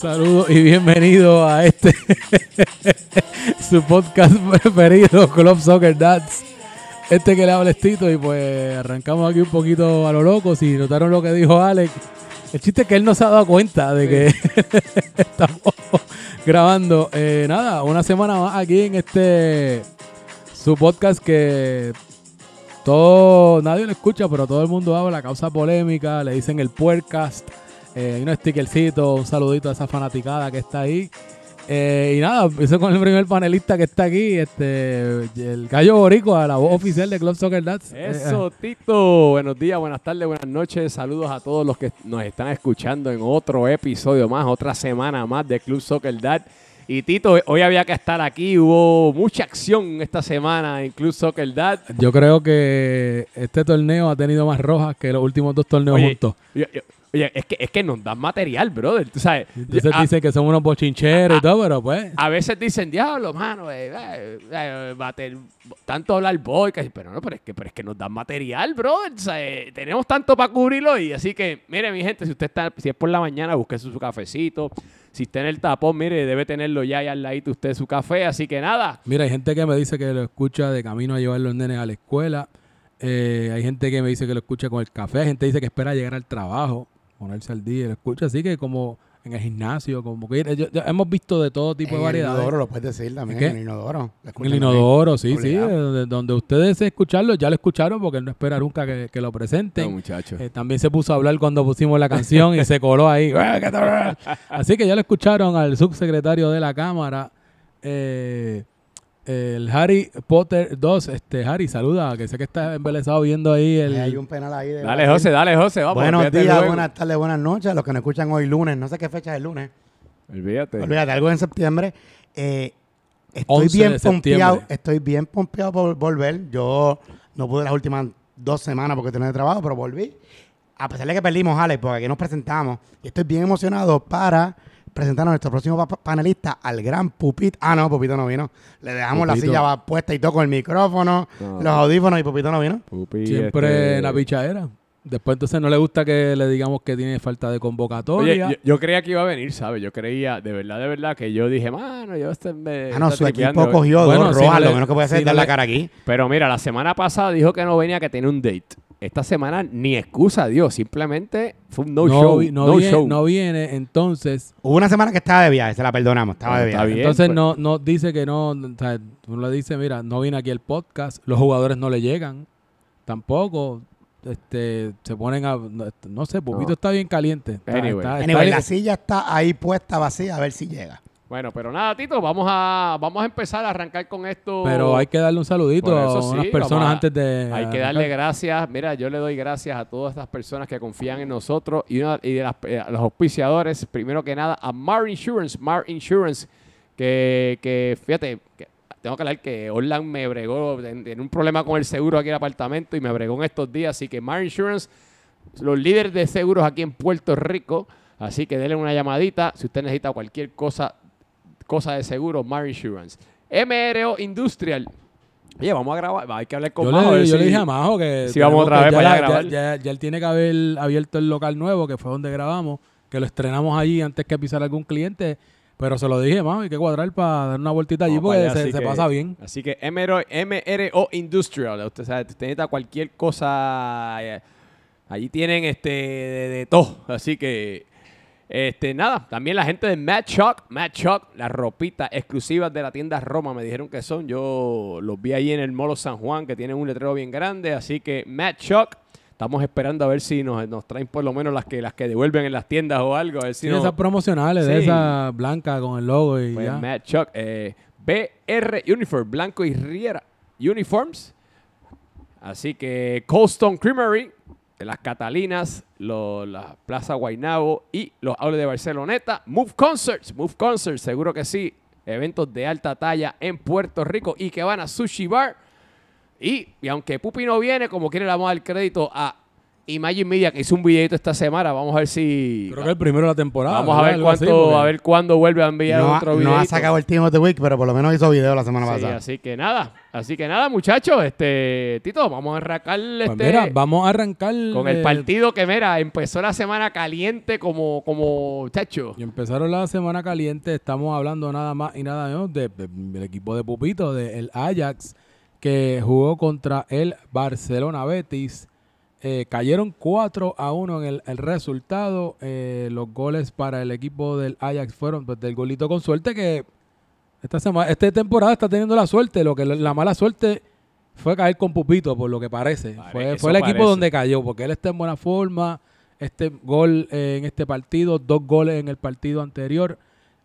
Saludos y bienvenido a este su podcast preferido, Club Soccer Dads. Este que le habla Tito y pues arrancamos aquí un poquito a lo loco. Si notaron lo que dijo Alex, el chiste es que él no se ha dado cuenta de que estamos grabando. Eh, nada, una semana más aquí en este su podcast que todo, nadie lo escucha, pero todo el mundo habla, causa polémica, le dicen el puercast. Eh, hay un stickercito, un saludito a esa fanaticada que está ahí. Eh, y nada, empiezo con el primer panelista que está aquí, este el Gallo Boricua, la voz oficial de Club Soccer Dads. Eh, Eso, Tito. Buenos días, buenas tardes, buenas noches. Saludos a todos los que nos están escuchando en otro episodio más, otra semana más de Club Soccer Dad. Y Tito, hoy había que estar aquí. Hubo mucha acción esta semana en Club Soccer Dad. yo creo que este torneo ha tenido más rojas que los últimos dos torneos Oye, juntos. yo- yo- oye, es que, es que nos dan material, brother. Tú sabes, Entonces a, dicen que son unos bochincheros y todo, pero pues. a veces dicen, diablo, mano, eh, eh, eh, tanto hablar boy, que- pero no, pero es que, pero es que nos dan material, brother. O sea, eh, tenemos tanto para cubrirlo y así que, mire, mi gente, si usted está, si es por la mañana, busque su, su cafecito. Si está en el tapón, mire, debe tenerlo ya ahí al ladito usted su café. Así que nada, Mira, hay gente que me dice que lo escucha de camino a llevar los nenes a la escuela. Eh, hay gente que me dice que lo escucha con el café. Hay gente que dice que espera llegar al trabajo, ponerse al día y lo escucha. Así que como en el gimnasio, como que yo- yo- hemos visto de todo tipo de En el variedades. inodoro lo puedes decir también. ¿Qué? En el inodoro. En el inodoro, sí, sí. Obligado. eh, Donde, donde ustedes escucharlo, ya lo escucharon porque él no espera nunca que, que lo presenten. muchachos. Eh, también se puso a hablar cuando pusimos la canción y se coló ahí. Así que ya lo escucharon al subsecretario de la Cámara, eh, el Harry Potter 2. Este, Harry, saluda, que sé que está embelesado viendo ahí el... Hay un penal ahí. de Dale. José, dale, José. Vamos, Buenos días, luego. buenas tardes, buenas noches. a Los que nos escuchan hoy lunes. No sé qué fecha es el lunes. Olvídate. Olvídate, algo en septiembre. Eh, estoy 11 bien de septiembre. pompeado. Estoy bien pompeado por volver. Yo no pude las últimas dos semanas porque tenía trabajo, pero volví. A pesar de que perdimos, Alex, porque aquí nos presentamos. Y estoy bien emocionado para presentar a nuestro próximo pa- pa- panelista, al gran Pupito. Ah, no, Pupito no vino. Le dejamos la silla puesta y todo con el micrófono, No. los audífonos y Pupito no vino. Pupi, Siempre este- en la pichadera. Después entonces no le gusta que le digamos que tiene falta de Oye, convocatoria. yo, yo creía que iba a venir, ¿sabes? Yo creía, de verdad, de verdad, que yo dije, mano, yo este me Ah, no, su tripeando". equipo cogió Bueno, dos si rojas. no le- lo menos que puede hacer si es dar no la le- cara aquí. Pero mira, la semana pasada dijo que no venía, que tenía un date. Esta semana ni excusa dio, simplemente fue un no, show. vi- no no viene, show. no viene, entonces Hubo una semana que estaba de viaje, se la perdonamos. Estaba de viaje. bien. Entonces pues. no, no dice que no, o sea, uno le dice, mira, no viene aquí el podcast, los jugadores no le llegan, tampoco, este, se ponen a, no, no sé, Pupito No. está bien caliente. Está- Anyway. está- está Anyway, bien- la silla está ahí puesta vacía, a ver si llega. Bueno, pero nada, Tito, vamos a, vamos a empezar a arrancar con esto. pero hay que darle un saludito a unas sí, personas a- antes de... Hay que arrancar. darle gracias. Mira, yo le doy gracias a todas estas personas que confían en nosotros y, una- y de las- eh, a los auspiciadores. Primero que nada, a Mar Insurance. Mar Insurance, que, que fíjate, que tengo que hablar que Orlan me bregó en, en un problema con el seguro aquí en el apartamento y me bregó en estos días. Así que Mar Insurance, los líderes de seguros aquí en Puerto Rico. Así que denle una llamadita si usted necesita cualquier cosa, cosa de seguro, Mar Insurance. MRO Industrial. Oye, vamos a grabar. Hay que hablar con Yo, Majo, le, yo si- le dije a Majo que... si vamos otra vez ya, para allá a ya- grabar. Ya, ya él tiene que haber abierto el local nuevo, que fue donde grabamos, que lo estrenamos allí antes que pisar algún cliente, pero se lo dije, Majo, hay que cuadrar para dar una vueltita allí porque allá, se, así se que- pasa bien. Así que MRO, MRO Industrial, usted sabe, usted necesita cualquier cosa, eh, allí tienen este de, de todo, así que este nada, también la gente de Mad Shock, Mad Shock, las ropitas exclusivas de la tienda Roma me dijeron que son, yo los vi ahí en el Molo San Juan que tienen un letrero bien grande, así que Mad Shock Estamos esperando a ver si nos, nos traen por lo menos las que las que devuelven en las tiendas o algo. A ver si esas promocionales de Sí. esa blanca con el logo y Pues ya. Matt Chuck, eh, BR Uniform, Blanco y Riera Uniforms. Así que Coldstone Creamery, de las Catalinas, lo- la Plaza Guaynabo y los Aules de Barceloneta. Move Concerts, Move Concerts, seguro que sí. Eventos de alta talla en Puerto Rico y que van a Sushi Bar. Y, y aunque Pupi no viene, como quiere, le vamos a dar crédito a Imagine Media, que hizo un videito esta semana. Vamos a ver si. Creo que el primero de la temporada. Vamos a ver así, cuánto, porque- a ver cuándo vuelve a enviar No, ha- otro no video. ha sacado el Team of the Week, pero por lo menos hizo video la semana Sí, pasada. así que nada, así que nada, muchachos, este Tito, vamos a arrancar Pues este, mira, vamos a arrancar. con el partido que mira, empezó la semana caliente como como chacho. Y empezaron la semana caliente. Estamos hablando nada más y nada menos de- de- del equipo de Pupito, del Ajax, que jugó contra el Barcelona Betis. Eh, cayeron 4 a 1 en el, el resultado. Eh, los goles para el equipo del Ajax fueron pues, del golito con suerte que esta semana, esta temporada está teniendo la suerte. Lo que la mala suerte fue caer con Pupito, por lo que parece. Pare- fue, fue el equipo parece. donde cayó, porque él está en buena forma. Este gol eh, en este partido, dos goles en el partido anterior.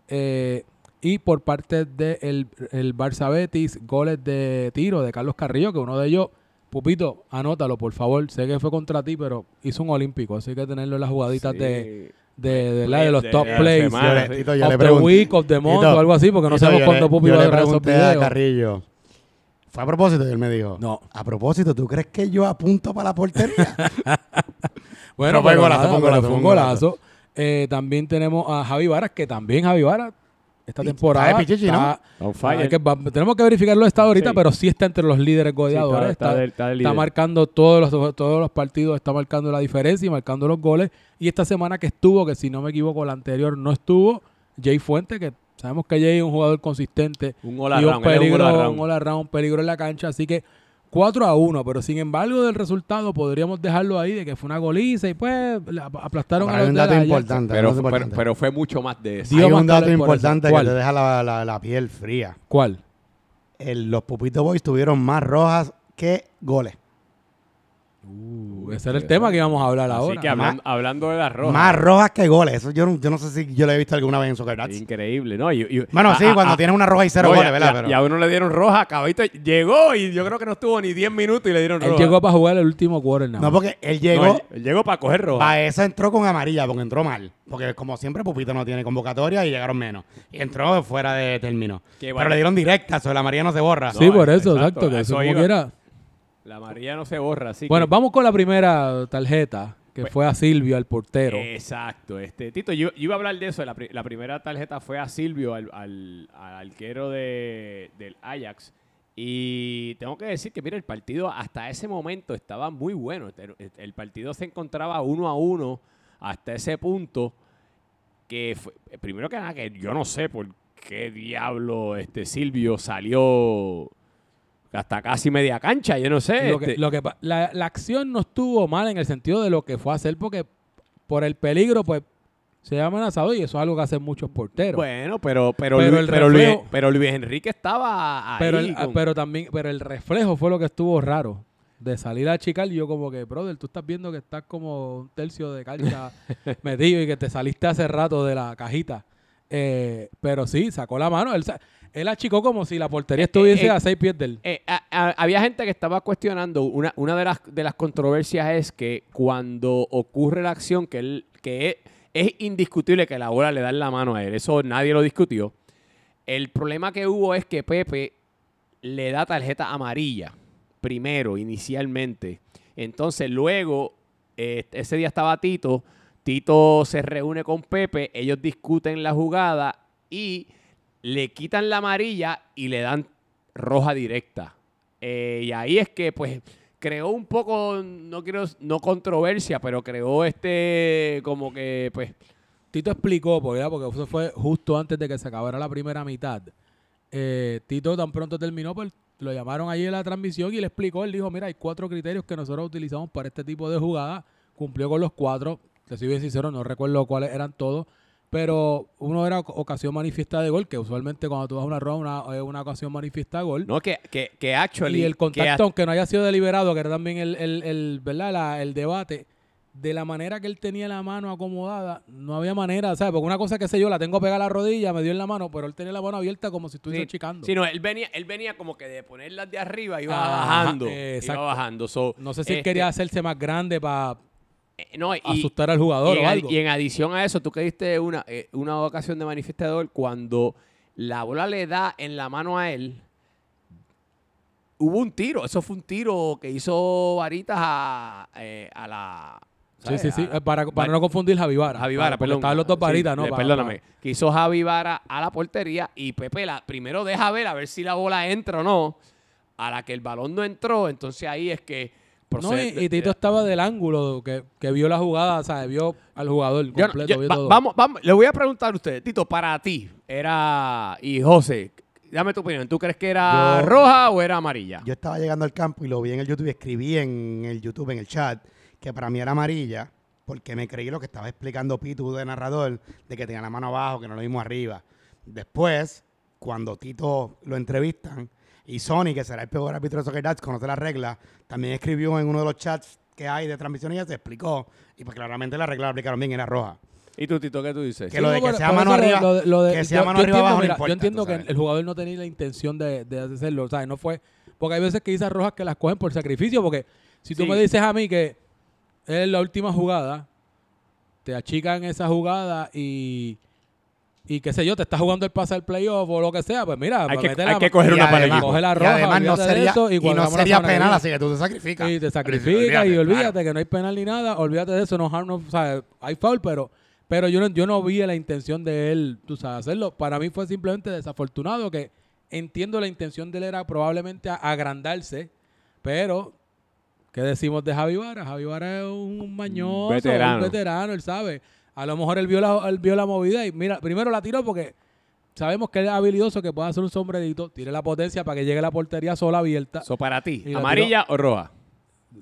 eh, y por parte del de el Barça Betis, goles de tiro de Carlos Carrillo, que uno de ellos, Pupito, anótalo por favor. Sé que fue contra ti, pero hizo un olímpico, así que tenerlo en las jugaditas Sí. de, de, de la de los De- top de la plays. semana. Sí. Tito, of le the pregunté- week, of the month Tito, o algo así, porque no Tito, sabemos cuándo le- Pupi va a grabar esos a. Carrillo. Fue a propósito y él me dijo, No. a propósito, ¿tú crees que yo apunto para la portería? Bueno, Pero fue golazo, fue un pero golazo, fue un fue un golazo. golazo. Eh, también tenemos a Javi Varas, que también Javi Varas, esta Y temporada. está de pichichi, ¿no? está- hay que- va- tenemos que verificar los estados ahorita, Sí. pero sí está entre los líderes goleadores. Sí, está- está, está del- está del está líder. marcando todos los, todos los partidos, está marcando la diferencia y marcando los goles. Y esta semana que estuvo, que si no me equivoco, la anterior no estuvo, Jay Fuente, que sabemos que Jay es un jugador consistente Un y all es un peligro, all un all around, un peligro en la cancha. Así que 4 a 1, pero sin embargo del resultado podríamos dejarlo ahí de que fue una goliza y pues la- aplastaron Pero a hay los un de dato la importante. Pero, un dato pero, importante. pero fue mucho más de eso. Dio hay un dato importante que ¿Cuál? te deja la, la- la piel fría. ¿Cuál? El- los Pupito Boys tuvieron más rojas que goles. Uh, ese era el tema que íbamos a hablar Así ahora. que hablando, hablando de las rojas. Más rojas que goles. Eso yo no, yo no sé si yo lo he visto alguna vez en Soccer Dats. Increíble, ¿no? Y- y- Bueno, sí, cuando ah, tienes una roja y cero no, goles, a- ¿verdad? y a- Pero- Y a uno le dieron roja, Caballito llegó y yo creo que no estuvo ni 10 minutos y le dieron Él roja. llegó para jugar el último quarter nada no, más. porque él No, llegó. él- él llegó para coger roja. Para esa entró con amarilla, porque entró mal. Porque como siempre, Pupito no tiene convocatoria y llegaron menos. Y entró fuera de término. Qué Pero vale. le dieron directa, eso la amarilla no se borra. sí, No, por eso, exacto, exacto. que a eso eso como quiera. La amarilla no se borra, así Bueno, que- vamos con la primera tarjeta, que Pues- fue a Silvio, al portero. Exacto. Este, Tito, yo, yo iba a hablar de eso. La, pri- la primera tarjeta fue a Silvio, al, al, al arquero de, del Ajax. Y tengo que decir que, mira, el partido hasta ese momento estaba muy bueno. El, el partido se encontraba uno a uno hasta ese punto que fue, primero que nada, que yo no sé por qué diablo este Silvio salió hasta casi media cancha, yo no sé. Lo que, este- lo que pa- la, la acción no estuvo mal en el sentido de lo que fue a hacer, porque por el peligro, pues se ha amenazado y eso es algo que hacen muchos porteros. Bueno, pero, pero, Pero Luis, el pero, Luis, reflejo- pero Luis Enrique estaba ahí. pero, el, con- pero también, pero el reflejo fue lo que estuvo raro. De salir a chicar, y yo como que, brother, tú estás viendo que estás como un tercio de cancha metido y que te saliste hace rato de la cajita. Eh, pero sí, sacó la mano. Él, él achicó como si la portería estuviese eh, a seis pies de él. Eh, a- a- había gente que estaba cuestionando, una, una de, las, de las controversias es que cuando ocurre la acción, que, él, que es, es indiscutible que la bola le da en la mano a él, eso nadie lo discutió. El problema que hubo es que Pepe le da tarjeta amarilla, primero, inicialmente. Entonces, luego, eh, ese día estaba Tito, Tito se reúne con Pepe, ellos discuten la jugada y le quitan la amarilla y le dan roja directa. Eh, y ahí es que, pues, creó un poco, no quiero, no controversia, pero creó este, como que, pues, Tito explicó, ¿verdad? porque eso fue justo antes de que se acabara la primera mitad. Eh, Tito tan pronto terminó, pues lo llamaron allí en la transmisión y le explicó, él dijo, mira, hay cuatro criterios que nosotros utilizamos para este tipo de jugada. Cumplió con los cuatro, te soy bien sincero, no recuerdo cuáles eran todos, pero uno era oc- ocasión manifiesta de gol, que usualmente cuando tú vas a una rueda, una, es una ocasión manifiesta de gol. no, que, que, que actually... y el contacto, aunque no haya sido deliberado, que era también el, el, el, ¿verdad? La- el debate, de la manera que él tenía la mano acomodada, no había manera, ¿sabes? Porque una cosa que sé yo, la tengo pegada a la rodilla, me dio en la mano, pero él tenía la mano abierta como si estuviese Sí, chicando. sí, no, él venía, él venía como que de ponerlas de arriba iba Ajá, bajando. exacto. Iba bajando. So, no sé si él este, quería hacerse más grande para no, y, asustar al jugador y en, adi- algo. y en adición a eso, tú que diste una, eh, una ocasión de manifestador, cuando la bola le da en la mano a él, hubo un tiro. Eso fue un tiro que hizo Varitas a, eh, a la. Sí, ¿sabes? sí, sí. Eh, Para, para no confundir Javi Vara. Javi Vara, perdón. Estaban los dos Sí, varitas, ¿no? eh, Para- perdóname. para- Que hizo Javi Vara a la portería y Pepe la, primero deja ver a ver si la bola entra o no. A la que el balón no entró, entonces ahí es que No, y, y Tito estaba del ángulo que, que vio la jugada, o sea, vio al jugador completo, yo- vio va- todo. vamos, vamos, le voy a preguntar a usted, Tito, para ti, era, y José, dame tu opinión, ¿tú crees que era Yo- roja o era amarilla? Yo estaba llegando al campo y lo vi en el YouTube y escribí en el YouTube, en el chat, que para mí era amarilla, porque me creí lo que estaba explicando Pitu de narrador, de que tenía la mano abajo, que no lo vimos arriba. Después, cuando Tito lo entrevistan, y Sony, que será el peor árbitro de Soccer Dats, conoce las reglas, también escribió en uno de los chats que hay de transmisión y ya se explicó, y pues claramente la regla la aplicaron bien, era roja. ¿Y tú, Tito, qué tú dices? Que lo de que sea mano arriba, lo de- lo de- que sea yo- mano yo arriba entiendo, abajo no importa, Yo entiendo que el jugador no tenía la intención de, de hacerlo, o sea, no fue... Porque hay veces que esas rojas que las cogen por sacrificio, porque si tú Sí. me dices a mí que es la última jugada, te achican esa jugada y... Y qué sé yo, te estás jugando el pase al playoff o lo que sea, pues mira, Hay pues que- mete hay la- que coger Y una además- equipo. Coge la y roja, además no sería, eso y y no sería penal, así que tú te sacrificas. Y te sacrifica Olvídate, y olvídate claro. que no hay penal ni nada, olvídate de eso, no harm, no, o sea, hay foul, pero pero yo no, yo no vi la intención de él, tú sabes, hacerlo. Para mí fue simplemente desafortunado que entiendo la intención de él era probablemente agrandarse, pero ¿qué decimos de Javi Vara? Javi Vara es un mañoso, veterano. un veterano, él sabe. A lo mejor él vio la, él vio la movida y mira, primero la tiró porque sabemos que él es habilidoso, que puede hacer un sombrerito, tire la potencia para que llegue la portería sola abierta. So, para ti, ¿amarilla o roja?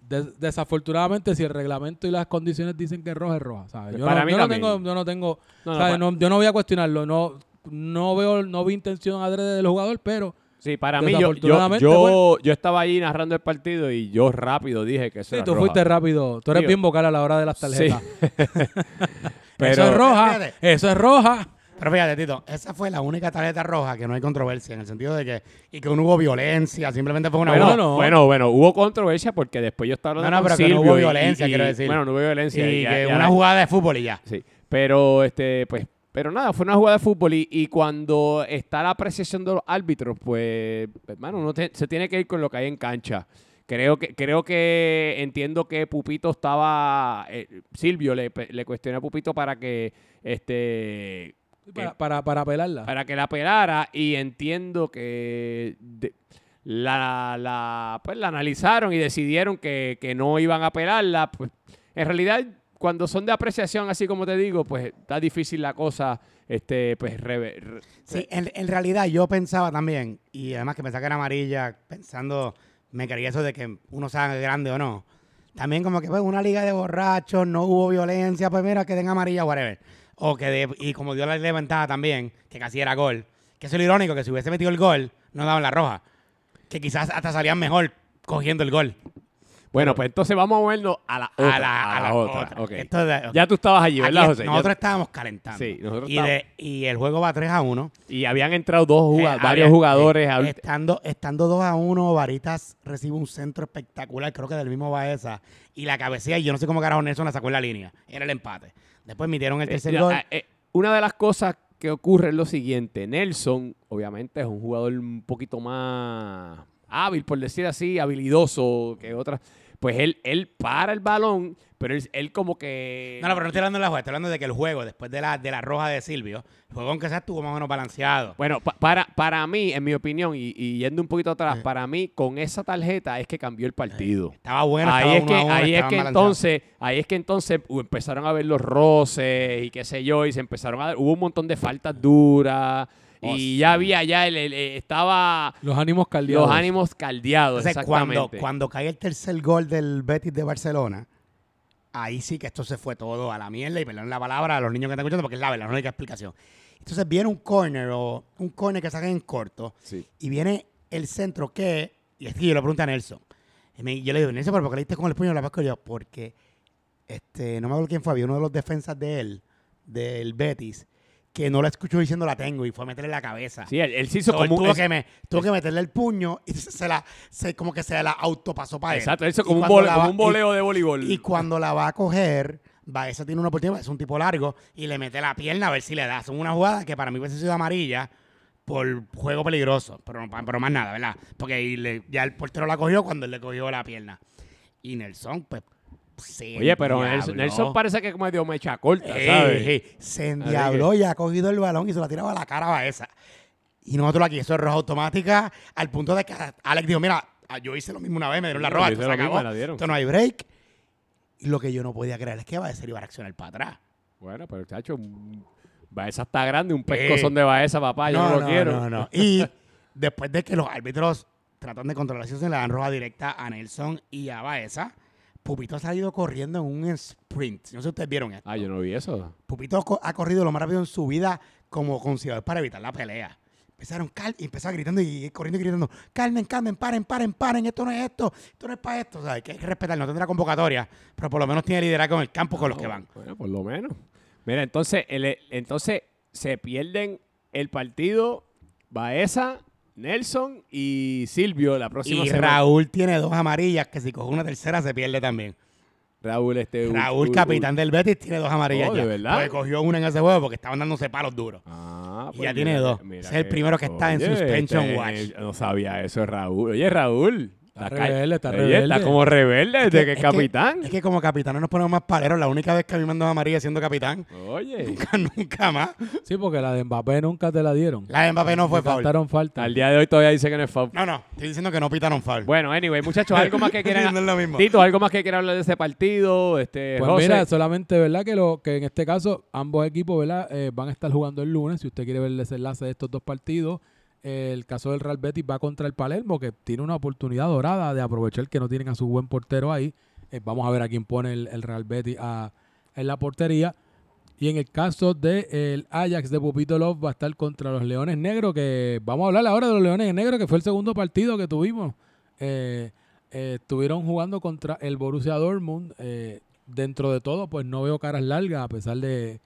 Des- desafortunadamente, si el reglamento y las condiciones dicen que roja, es roja. ¿sabes? Yo, Para no, mí yo no tengo, yo no tengo, No, yo no voy a cuestionarlo. No, no veo, no vi intención adrede del jugador, pero Sí, para mí, yo, yo, Desafortunadamente, yo, bueno. yo estaba allí narrando el partido y yo rápido dije que eso sí, era tú roja. fuiste rápido. Tú eres Digo, bien vocal a la hora de las Sí. Pero- eso es roja. Fíjate. Eso es roja. Pero fíjate, Tito, esa fue la única tarjeta roja que no hay controversia, en el sentido de que, y que no hubo violencia, simplemente fue una Bueno, bola. no. bueno, bueno, hubo controversia porque después yo estaba hablando No, no, pero que no Silvio hubo y- violencia, y- quiero decir. Bueno, no hubo Y violencia. y- que una jugada de fútbol y ya. Sí, pero este, pues, pero nada, fue una jugada de fútbol y, y cuando está la apreciación de los árbitros, pues, hermano, uno te- se tiene que ir con lo que hay en cancha. Creo que, creo que entiendo que Pupito estaba, eh, Silvio le, pe- le cuestionó a Pupito para que, este, Para, para, para pelarla. para que la pelara y entiendo que de- la, la, pues, la analizaron y decidieron que, que no iban a pelarla. Pues, en realidad, cuando son de apreciación, así como te digo, pues está difícil la cosa, este, pues, re- Sí, en, en realidad yo pensaba también, y además que pensaba que era amarilla, pensando, me creía eso de que uno sabe grande o no. También como que pues una liga de borrachos, no hubo violencia, pues mira, que den amarilla, whatever. O que de, y como dio la de ventaja también, que casi era gol. Que eso es lo irónico, que si hubiese metido el gol, no daban la roja. Que quizás hasta salían mejor cogiendo el gol. Bueno, pues entonces vamos a movernos a la otra. a la, a la otra. ok. Esto es de- Ya tú estabas allí, ¿verdad, José? Ya- Nosotros estábamos calentando. Sí, nosotros y, de- y el juego va 3 a 1. y habían entrado dos juga- Eh, varios había- jugadores. eh, estando, estando 2 a 1, Varitas recibe un centro espectacular, creo que del mismo Baeza, y la cabecea, y yo no sé cómo carajo Nelson la sacó en la línea. Era el empate. Después metieron el Eh, tercer gol. eh, eh, una de las cosas que ocurre es lo siguiente. Nelson, obviamente, es un jugador un poquito más hábil, por decir así, habilidoso que otras. Pues él, él para el balón, pero él, él como que... No, no, pero no estoy hablando de la jugada, estoy hablando de que el juego, después de la, de la roja de Silvio, el juego aunque sea estuvo más o menos balanceado. Bueno, pa- para, para mí, en mi opinión, y, y yendo un poquito atrás, Eh. para mí, con esa tarjeta es que cambió el partido. Estaba bueno, ahí estaba es que, uno, ahí es que entonces, ahí es que entonces uh, empezaron a ver los roces y qué sé yo, y se empezaron a dar, hubo un montón de faltas duras, Oh, y ya había, ya el- el- eh, estaba Los ánimos caldeados. los ánimos caldeados, Entonces, cuando, exactamente. cuando cae el tercer gol del Betis de Barcelona, ahí sí que esto se fue todo a la mierda, y perdón la palabra a los niños que están escuchando, porque es la verdad, no hay explicación. Entonces viene un corner o un corner que sacan en corto, Sí. y viene el centro que, y es que yo le pregunto a Nelson, y me- yo le digo, Nelson, ¿pero por qué le diste con el puño en la yo, porque, este, no me acuerdo quién fue, había uno de los defensas de él, del Betis, que no la escuchó diciendo la tengo y fue a meterle la cabeza. Sí, él, él se hizo So, como tuvo, es- que me- tuvo que meterle el puño y se, la, se, como que se la autopasó para él. exacto, él hizo como un, vole- la como va- un voleo de voleibol. Y, cuando la va a coger, Baeza tiene una oportunidad, es un tipo largo, y le mete la pierna a ver si le da. Son una jugada que para mí hubiese sido amarilla, por juego peligroso, pero, pero más nada, ¿verdad? Porque le- ya el portero la cogió cuando él le cogió la pierna. Y Nelson, pues, se Oye, pero Nelson, parece que como medio mecha corta, ¿sabes? ey, se endiabló y ha cogido el balón y se lo ha tirado a la cara a Baeza. Y nosotros aquí, eso es roja automática, al punto de que Alex dijo, mira, ah, yo hice lo mismo una vez, me dieron la roja, esto se acabó, esto no hay break. Y lo que yo no podía creer es que Baeza iba a reaccionar para atrás. Bueno, pero chacho, Baeza está grande, un pescozón de Baeza, papá, yo no, lo quiero. No, no. Y después de que los árbitros tratan de controlar la situación, le dan roja directa a Nelson y a Baeza, Pupito ha salido corriendo en un sprint. No sé si ustedes vieron esto. Ah, yo no vi eso. Pupito ha corrido lo más rápido en su vida como conciliador para evitar la pelea. Empezaron cal y empezó gritando y corriendo y gritando, calmen, calmen, paren, paren, paren, esto no es esto, esto no es para esto. O sea, hay que, respetar, no tendrá convocatoria, pero por lo menos tiene liderazgo en el campo con los que van. Bueno, por lo menos. Mira, entonces, el- entonces se pierden el partido Baeza, Nelson y Silvio la próxima Y semana. Raúl tiene dos amarillas que si coge una tercera se pierde también. Raúl, este. Raúl, capitán del Betis, tiene dos amarillas Oh, ya. ¿de verdad? Porque cogió una en ese juego porque estaban dándose palos duros. Ah, Y ya tiene dos. mira es el primero que está en suspension watch. No sabía eso, Raúl. Oye, Raúl. Está rebelde, está rebelde. Está como rebelde desde que es Es capitán. Es que como capitán no nos ponemos más paleros. La única vez que a mí me dado amarilla siendo capitán, Oye. nunca, nunca más. Sí, porque la de Mbappé nunca te la dieron. La de Mbappé no fue foul. falta. Al día de hoy todavía dice que no es foul. No, no, estoy diciendo que no pitaron foul. Bueno, anyway, muchachos, algo más que No quieran. es lo mismo. Tito, algo más que quieran hablar de ese partido. Este, Pues José? mira, solamente, ¿verdad? Que, lo, que en este caso ambos equipos, ¿verdad? Eh, van a estar jugando el lunes. Si usted quiere ver el desenlace de estos dos partidos, el caso del Real Betis va contra el Palermo, que tiene una oportunidad dorada de aprovechar que no tienen a su buen portero ahí. Eh, vamos a ver a quién pone el, el Real Betis en la portería. Y en el caso del Ajax de Pupito Love va a estar contra los Leones Negros, que vamos a hablar ahora de los Leones Negros, que fue el segundo partido que tuvimos. Eh, eh, estuvieron jugando contra el Borussia Dortmund. dentro de todo, pues no veo caras largas, a pesar de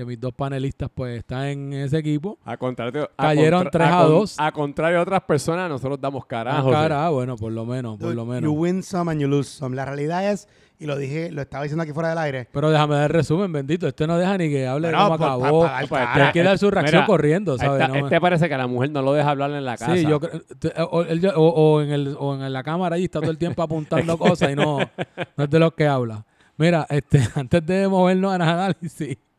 que mis dos panelistas pues están en ese equipo. A contrario, a Cayeron contra- 3 a con- 2. A contrario de otras personas, nosotros damos carajo. cara, ah, bueno, por lo menos, por lo You menos. win some and you lose some. La realidad es, y lo dije, lo estaba diciendo aquí fuera del aire. Pero déjame dar resumen, bendito. Este no deja ni que hable de cómo por- acabó. pa- Pues, que dar su reacción Mira, corriendo, Ahí ¿sabes? está, No me- este parece que la mujer no lo deja hablar en la casa. Sí, yo o, o- o en el, o en la cámara ahí está todo el tiempo apuntando cosas y no, no es de lo que habla. Mira, este, antes de movernos al análisis,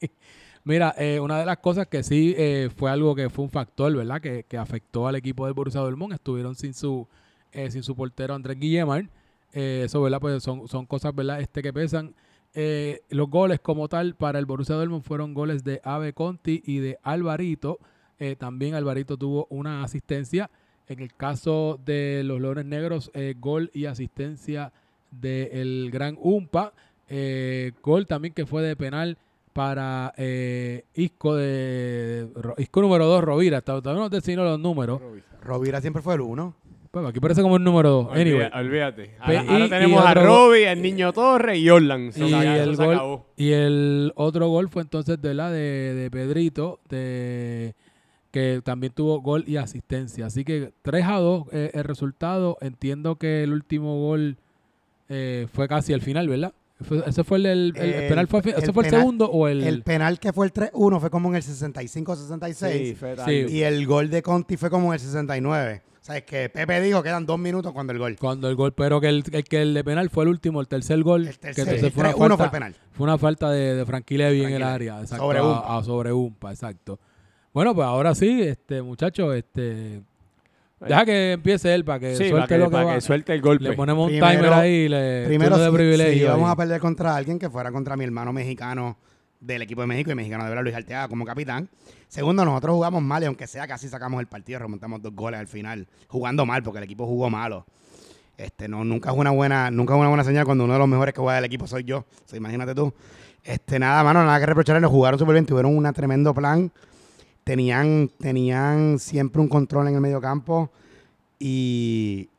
mira, eh, una de las cosas que sí eh, fue algo que fue un factor, ¿verdad? Que, que afectó al equipo del Borussia Dortmund, estuvieron sin su, eh, sin su portero Andrés Guillemar. Eh, eso, ¿verdad? Pues son, son cosas, ¿verdad? Este que pesan. Eh, los goles como tal para el Borussia Dortmund fueron goles de Ave Conti y de Alvarito. Eh, también Alvarito tuvo una asistencia. En el caso de los Leones Negros, gol y asistencia del gran Umpa. Gol también que fue de penal para eh, Isco de Ro- Isco número 2, Rovira. Todavía no te los números. Rovira siempre fue el uno. Pues aquí parece como el número 2. Anyway. Olvida- Olvídate. Pe- Ahora, tenemos y a Robbie, el Niño Torres y Orlan. Y el, gol, y el otro gol fue entonces de la de, de Pedrito, de, que también tuvo gol y asistencia. Así que 3 a 2 eh, el resultado. Entiendo que el último gol eh, fue casi al final, ¿verdad? ¿Ese fue el, el- el El- penal? Fue, ¿Ese el fue el penal- segundo o el...? El penal que fue el 3-1 fue como en el 65-66. Sí, Sí. Y el gol de Conti fue como en el 69. O sea, es que Pepe dijo que eran dos minutos cuando el gol. Cuando el gol, pero que el, el que el de penal fue el último, el tercer gol. El que tercer, entonces el fue, una 3-1 fue el falta, penal. fue una falta de, de Frankie Levy en el área. Exacto, Sobre a- Umpa. a sobre Umpa, exacto. Bueno, pues ahora sí, este muchacho, este... Deja que empiece él para que Sí, suelte para que, lo que para va. que suelte el golpe. Le ponemos un Primero- timer ahí y le Primero, de si, privilegio. si íbamos ahí. a perder contra alguien que fuera contra mi hermano mexicano del equipo de México y mexicano de verdad Luis Arteaga como capitán. Segundo, nosotros jugamos mal y aunque sea casi sacamos el partido, remontamos dos goles al final, jugando mal porque el equipo jugó malo. Este, no, nunca es una buena, nunca es una buena señal cuando uno de los mejores que juega del equipo soy yo. Imagínate tú. Este, nada, mano, nada que reprocharle, jugaron súper bien, tuvieron un tremendo plan. Tenían, tenían siempre un control en el medio campo y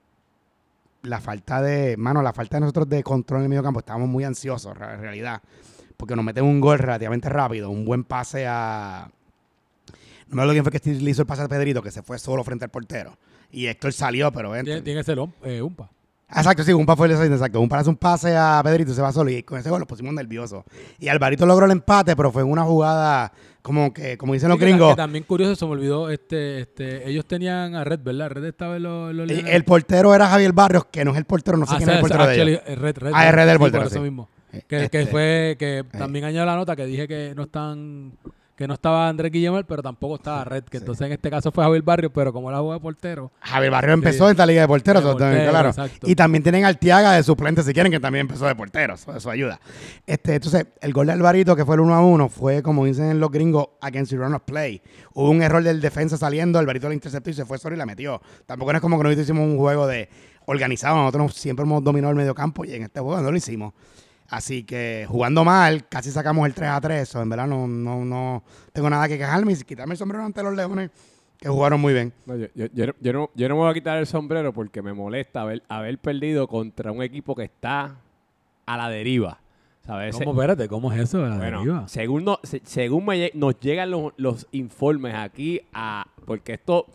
la falta de, mano, la falta de nosotros de control en el medio campo, estábamos muy ansiosos, en realidad, porque nos meten un gol relativamente rápido, un buen pase a... No me acuerdo quién fue que le hizo el pase a Pedrito, que se fue solo frente al portero. Y Héctor salió, pero Tiene, vente. tiene que ser eh, Umpa. Exacto, sí, un pase fue el exacto. Un para hace un pase a Pedrito, se va solo y con ese gol lo pusimos nervioso. Y Alvarito logró el empate, pero fue en una jugada como que, como dicen los Sí, que ta- gringos, que también curioso, se me olvidó, este, este, ellos tenían a Red, ¿verdad? Red estaba en los, los el, el portero era Javier Barrios, que no es el portero, no sé Ah, quién es el sí, portero de ellos. eh, Red, Red, Ah, es Red el sí, portero, por eso sí. mismo. Eh, Que, que este, fue, que también añadió la nota que dije que no están, que no estaba Andrés Guillemar, pero tampoco estaba Red, que entonces en este caso fue Javier Barrios, pero como era juego de portero, Javier Barrios empezó Sí. en esta liga de porteros, De también, portero, claro. exacto. Y también tienen Artiaga de suplente, si quieren, que también empezó de portero. Eso, eso ayuda. Este, entonces, el gol de Alvarito, que fue el 1 a 1, fue, como dicen los gringos, against the run of play. Hubo un error del defensa saliendo, Alvarito la interceptó y se fue solo y la metió. Tampoco no es como que nosotros hicimos un juego de organizado. Nosotros siempre hemos dominado el medio campo y en este juego no lo hicimos. Así que jugando mal, casi sacamos el 3 a 3. Eso, en verdad no, no, no tengo nada que quejarme y quitarme el sombrero ante los leones, que jugaron muy bien. No, yo, yo- yo no, yo no- yo no me voy a quitar el sombrero porque me molesta haber, haber perdido contra un equipo que está a la deriva. ¿Sabes? ¿cómo, espérate, cómo es eso? la Bueno, deriva? según, no- se- según me nos llegan los, los informes aquí, a, porque esto,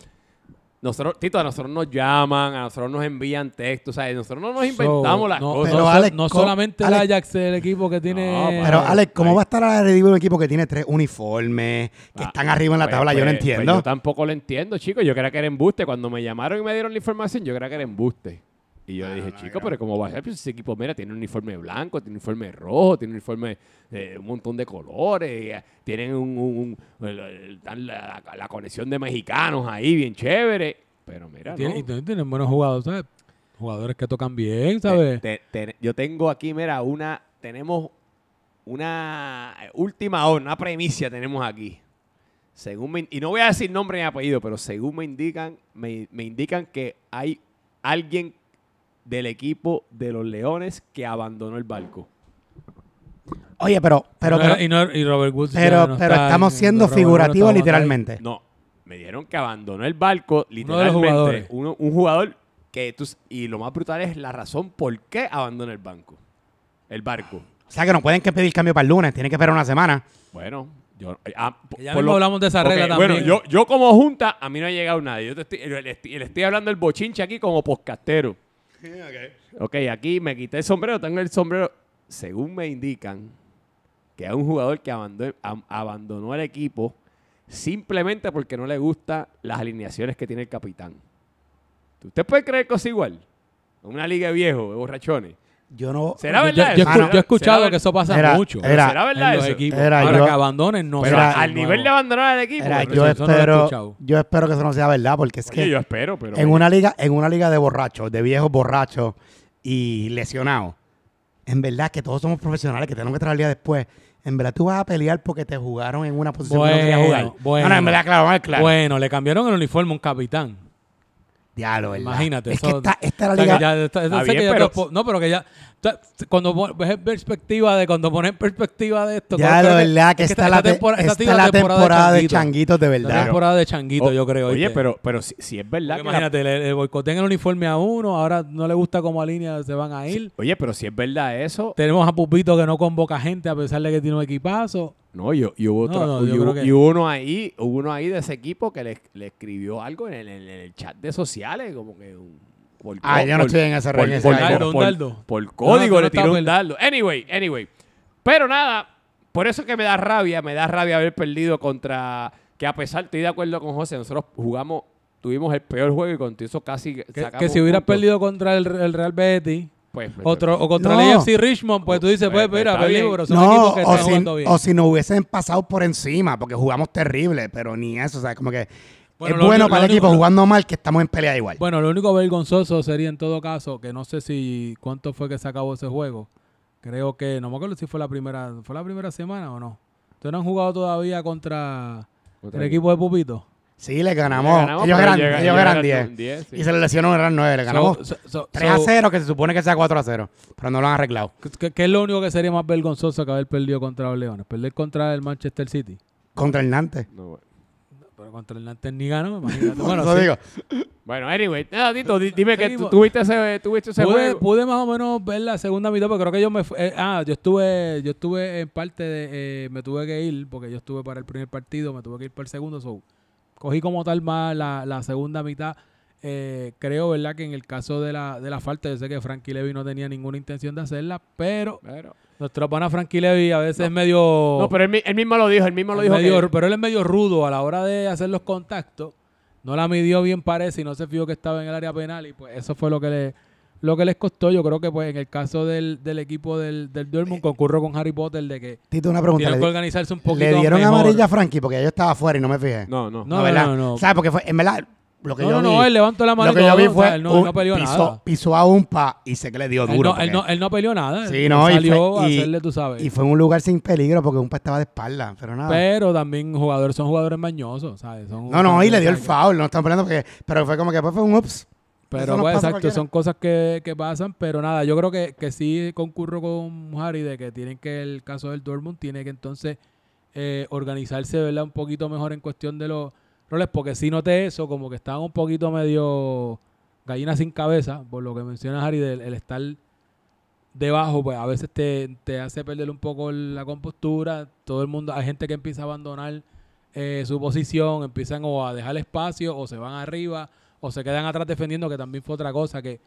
nosotros, Tito, a nosotros nos llaman, a nosotros nos envían textos, ¿sabes? Nosotros no nos inventamos So, las no, cosas. Pero, no, Alex, no co- solamente Alex- el Ajax el equipo que tiene... No, Pero, Alex, ¿cómo va a estar a un equipo que tiene tres uniformes, que Ah, están arriba en la Pues- tabla? yo no pues- entiendo. pues yo tampoco lo entiendo, chicos. Yo creía que era embuste. Cuando me llamaron y me dieron la información, yo creía que era embuste. Y yo dije, chico, pero ¿cómo va a ser? Pues ese equipo, mira, tiene un uniforme blanco, tiene un uniforme rojo, tiene un uniforme de un montón de colores, eh, tienen un, un- dan la, la conexión de mexicanos ahí, bien chévere. Pero mira, Tiene- no. y tienen- tienen buenos jugadores, ¿sabes? Jugadores que tocan bien, Te- ¿sabes? te- te- yo tengo aquí, mira, una, tenemos una última hora, una premicia tenemos aquí. Según me- y no voy a decir nombre ni apellido, pero según me indican, me, me indican que hay alguien del equipo de los Leones que abandonó el barco. Oye, pero, pero, No pero, era- y, no- y Robert Woods ya pero, no pero está estamos en- siendo figurativos literalmente. No, me dijeron que abandonó el barco, de los literalmente. jugadores. uno- un jugador que tú, y lo más brutal es la razón por qué abandona el banco, el barco. O sea que no pueden que pedir cambio para el lunes, tienen que esperar una semana. Bueno, yo. ah, Que ya por mismo hablamos de esa regla Bueno, también. yo, yo como junta, a mí no ha llegado nadie. Yo te estoy, le, estoy, le estoy hablando del bochinche aquí como podcastero. Ok, aquí me quité el sombrero, tengo el sombrero. Según me indican, que hay un jugador que abandonó, el equipo simplemente porque no le gustan las alineaciones que tiene el capitán. ¿Usted puede creer cosas igual? Una liga de de borrachones. Yo no. ¿Será Yo- verdad yo, eso? escu- Ah, no. yo he escuchado ¿Será que eso pasa Era- mucho era- ¿Será verdad en los eso? equipos. Era Ahora que abandonen, no sé, al nivel de abandonar el equipo. Era, yo, no espero, yo espero que eso no sea verdad, porque es oye, que yo espero, pero. en una liga, en una liga de borrachos, de viejos borrachos y lesionados, en verdad que todos somos profesionales, que tenemos que día después. En verdad tú vas a pelear porque te jugaron en una posición que no querías jugar. Bueno, bueno. No, no, en verdad, claro, claro. Bueno, le cambiaron el uniforme a un capitán. Diablo, ¿verdad? Imagínate. Es que eso- esta, esta o es sea, la que liga. ya está- Está sé que bien, ya pero- te po- no, pero que ya. Cuando pon- ves en perspectiva de cuando pones en perspectiva de esto. Ya, lo verdad que es esta es la, te- tempora- esta esta es ha sido la temporada de Changuito. changuitos de La verdad. temporada de changuito, O- yo creo. Oye, pero, pero si, si es verdad que la- imagínate, le, le boicotean el uniforme a uno, ahora no le gusta como línea se van a ir. Oye, pero si es verdad eso. Tenemos a Pupito que no convoca gente a pesar de que tiene un equipazo. No, y, y hubo otro, No, no, yo y, hubo, creo que- y uno ahí, uno ahí de ese equipo que le, le escribió algo en el, en el chat de sociales, como que un, por, Ah, yo no estoy en ese por, por-. Dardo, un por- dardo. por código No, le no tiró está un dardo. Anyway, anyway. Pero nada, por eso que me da rabia, me da rabia haber perdido contra, que a pesar, estoy de acuerdo con José, nosotros jugamos, tuvimos el peor juego y con eso casi Que, sacamos que si hubieras perdido contra el, el Real Betis pues, otro, o contra No. el AFC Richmond, pues tú dices, Pues, pues, mira, bien. pero son No, equipos que o están si, jugando bien. o si nos hubiesen pasado por encima, porque jugamos terrible, pero ni eso, o sea, como que Bueno, es lo bueno único- para el equipo jugando mal que estamos en pelea igual. Bueno, lo único vergonzoso sería en todo caso, que no sé si cuánto fue que se acabó ese juego. Creo que, no me acuerdo si fue la primera, fue la primera semana o no. ¿Ustedes no han jugado todavía contra el equipo de Pupito? sí, le ganamos. ganamos, ellos pero eran, llega- ellos eran llegaron 10. 10, sí. Y se les lesionó, eran 9. Le ganamos So- so- so- 3 a so, 0, que se supone que sea 4 a 0. Pero no lo han arreglado. ¿qué, qué es lo único que sería más vergonzoso que haber perdido contra los Leones? Perder contra el Manchester City. Contra el Nantes. No, bueno. Pero contra el Nantes ni ganó, imagínate. Bueno, sí. digo. Bueno, anyway, nada, Tito, di- dime que tú Seguimos. tuviste ese, tuviste ese Pude, juego. pude más o menos ver la segunda mitad, pero creo que yo me fu- eh, ah, yo estuve, yo estuve en parte de, eh, me tuve que ir, porque yo estuve para el primer partido, me tuve que ir para el segundo, so, cogí como tal más la, la segunda mitad. Eh, creo, ¿verdad? Que en el caso de la, de la falta, yo sé que Frankie Levy no tenía ninguna intención de hacerla, pero Pero, nuestro pana Frankie Levy a veces es medio... no, pero él, él mismo lo dijo, él mismo lo dijo. medio- que- pero él es medio rudo a la hora de hacer los contactos. No la midió bien, parece, y no se fijó que estaba en el área penal. Y pues eso fue lo que le, lo que les costó. Yo creo que pues en el caso del, del equipo del, del Dortmund concurro con Harry Potter de que Tito, una pregunta. tienen que ¿Le, organizarse un poquito le dieron mejor. amarilla a Frankie? Porque yo estaba afuera y no me fijé. No, no. No, ¿verdad? no, no. ¿Sabes? Porque fue, en verdad, lo que No, yo no, vi... no, él levantó la mano lo y que yo vi o fue... sea, él no, un- no peleó pisó, nada. pisó a un pa y sé que le dio Él duro. no, él, no, él no peleó nada. Sí, él no, y salió fue- a y- hacerle, tú sabes. Y fue en un lugar sin peligro porque un pa estaba de espalda. Pero nada. pero también jugadores son jugadores mañosos, ¿sabes? Son no, no, y le dio el foul. No están peleando porque... Pero fue como que después fue un ups. Pero pues, exacto, cualquiera. son cosas que, que pasan, pero nada, yo creo que, que sí concurro con Harry de que tienen que, el caso del Dortmund, tiene que entonces eh, organizarse, ¿verdad? Un poquito mejor en cuestión de los roles, porque sí noté eso, como que estaban un poquito medio gallina sin cabeza, por lo que menciona Harry, del el estar debajo, pues a veces te, te hace perder un poco la compostura, todo el mundo, hay gente que empieza a abandonar eh, su posición, empiezan o a dejar espacio, o se van arriba, o se quedan atrás defendiendo, que también fue otra cosa que,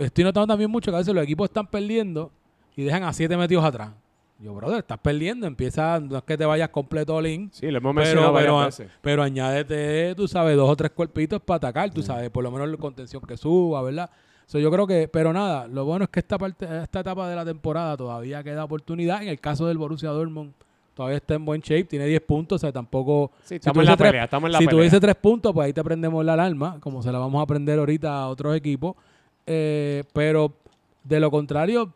estoy notando también mucho que a veces los equipos están perdiendo y dejan a siete metidos atrás. Yo, brother, estás perdiendo, empieza, no es que te vayas completo in, Sí, lo hemos pero, mencionado varias pero, veces. pero añádete, tú sabes, dos o tres cuerpitos para atacar, tú sabes, por lo menos la contención que suba, ¿verdad? So, yo creo que, pero nada, lo bueno es que esta parte, esta etapa de la temporada todavía queda oportunidad. En el caso del Borussia Dortmund, todavía está en buen shape, tiene 10 puntos, o sea, tampoco... Sí, si estamos en la tres- pelea, estamos en la si pelea. tuviese tres puntos, pues ahí te prendemos la alarma, como se la vamos a aprender ahorita a otros equipos. Eh, pero de lo contrario,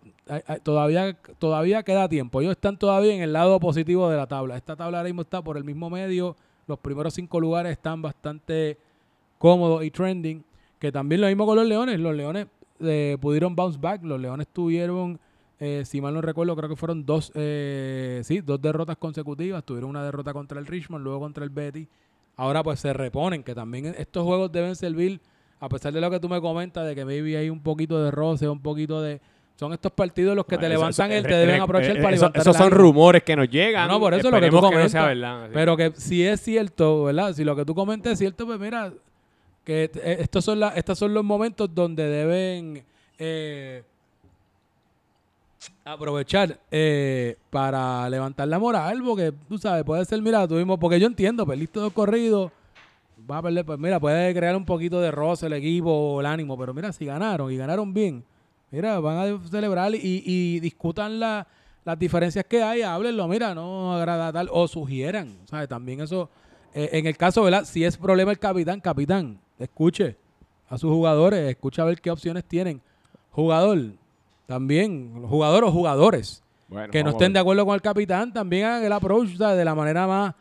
todavía, todavía queda tiempo. Ellos están todavía en el lado positivo de la tabla. Esta tabla ahora mismo está por el mismo medio. Los primeros cinco lugares están bastante cómodos y trending. Que también lo mismo con los Leones. Los Leones eh, pudieron bounce back. Los Leones tuvieron, eh, si mal no recuerdo, creo que fueron dos, eh, sí, dos derrotas consecutivas. Tuvieron una derrota contra el Richmond, luego contra el Betty. Ahora pues se reponen, que también estos juegos deben servir, a pesar de lo que tú me comentas, de que maybe hay un poquito de roce, un poquito de... Son estos partidos los que te Bueno, levantan eso- el, te deben re- aprovechar eh, para eso- levantar Esos son rumores que nos llegan. No, por eso lo que tú no comentas. verdad. Pero que si es cierto, ¿verdad? Si lo que tú comentas es cierto, pues mira, que eh, estos son la, estos son los momentos donde deben eh, aprovechar eh, para levantar la moral, porque tú sabes, puede ser, mira, tuvimos, porque yo entiendo, perdiste dos corridos, va a perder, pues mira, puede crear un poquito de roce el equipo o el ánimo, pero mira, si ganaron y ganaron bien, mira, van a celebrar y, y discutan la- las diferencias que hay, háblenlo, mira, no agrada tal, o sugieran, ¿sabes? También eso, eh, en el caso, ¿verdad? Si es problema el capitán, capitán, escuche a sus jugadores, escucha a ver qué opciones tienen. Jugador, también, jugador o jugadores Bueno, que no estén de acuerdo con el capitán, también hagan el approach ¿sabes? de la manera más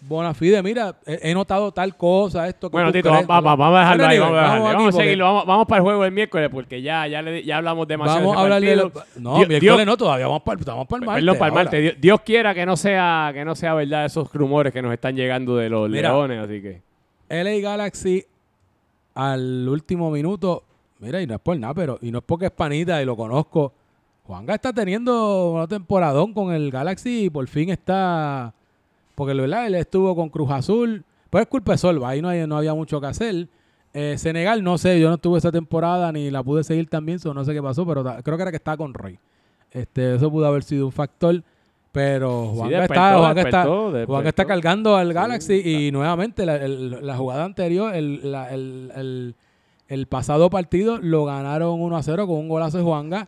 bona fide. Mira, he, he notado tal cosa, esto que Bueno, Tito, vamos, vamos a dejarlo ahí. Vamos a, dejarlo. Vamos a seguirlo. Vamos, vamos para el juego del miércoles porque ya, ya, le, ya hablamos demasiado. Vamos de a ese hablarle de lo-. No, Dios- miércoles Dios- no, todavía vamos para, estamos para el martes. Perdón, para el martes. Dios, Dios quiera que no sea que no sea verdad esos rumores que nos están llegando de los Mira. leones, así que. LA Galaxy al último minuto, mira, y no es por nada, pero y no es porque es panita y lo conozco. Juanga está teniendo una temporadón con el Galaxy y por fin está. Porque ¿verdad? él estuvo con Cruz Azul. Pues es culpa de Solva, ahí no, hay- no había mucho que hacer. Eh, Senegal, no sé, yo no estuve esa temporada ni la pude seguir también, so no sé qué pasó, pero creo que era que estaba con Roy. Este, eso pudo haber sido un factor. Pero Sí, Juanga despertó, está, está, despertó, Juan está cargando al Galaxy está. y nuevamente la, el- la jugada anterior, el, la- el- el- el pasado partido lo ganaron 1 a 0 con un golazo de Juanga.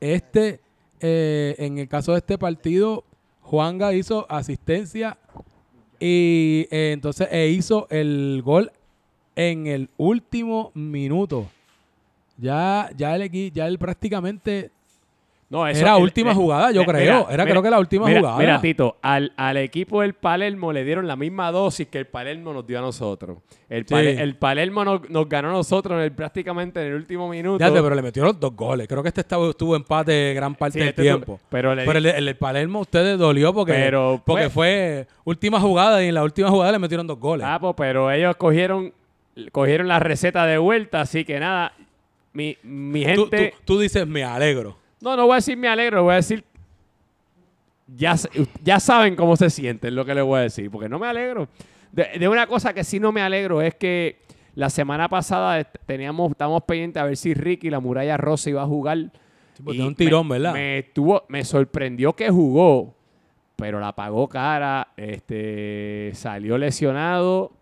Este, eh, en el caso de este partido, Juanga hizo asistencia y eh, entonces e hizo el gol en el último minuto. Ya, ya el ya él prácticamente No, eso- era el- última jugada, yo mira, creo. Era mira, creo que la última mira, jugada. Mira, Tito, al, al equipo del Palermo le dieron la misma dosis que el Palermo nos dio a nosotros. El, Sí. Pale- el Palermo nos, nos ganó a nosotros en el- prácticamente en el último minuto. Fíjate, pero le metió los dos goles. Creo que este estaba, estuvo empate gran parte Sí, del este tiempo. pero le Pero el, Palermo a ustedes dolió porque, Pero, porque pues- fue última jugada y en la última jugada le metieron dos goles. Ah, pues, pero ellos cogieron, cogieron la receta de vuelta, así que nada, mi, mi tú, tú- gente... tú dices, me alegro. No, no voy a decir me alegro, voy a decir... Ya, ya saben cómo se sienten lo que les voy a decir, porque no me alegro. De, de una cosa que sí no me alegro es que La semana pasada teníamos, estábamos pendientes a ver si Ricky, la muralla rosa, iba a jugar. Sí, porque Y es un tirón, me, ¿verdad? Me, tuvo, me sorprendió que jugó, pero la pagó cara. Este, salió lesionado.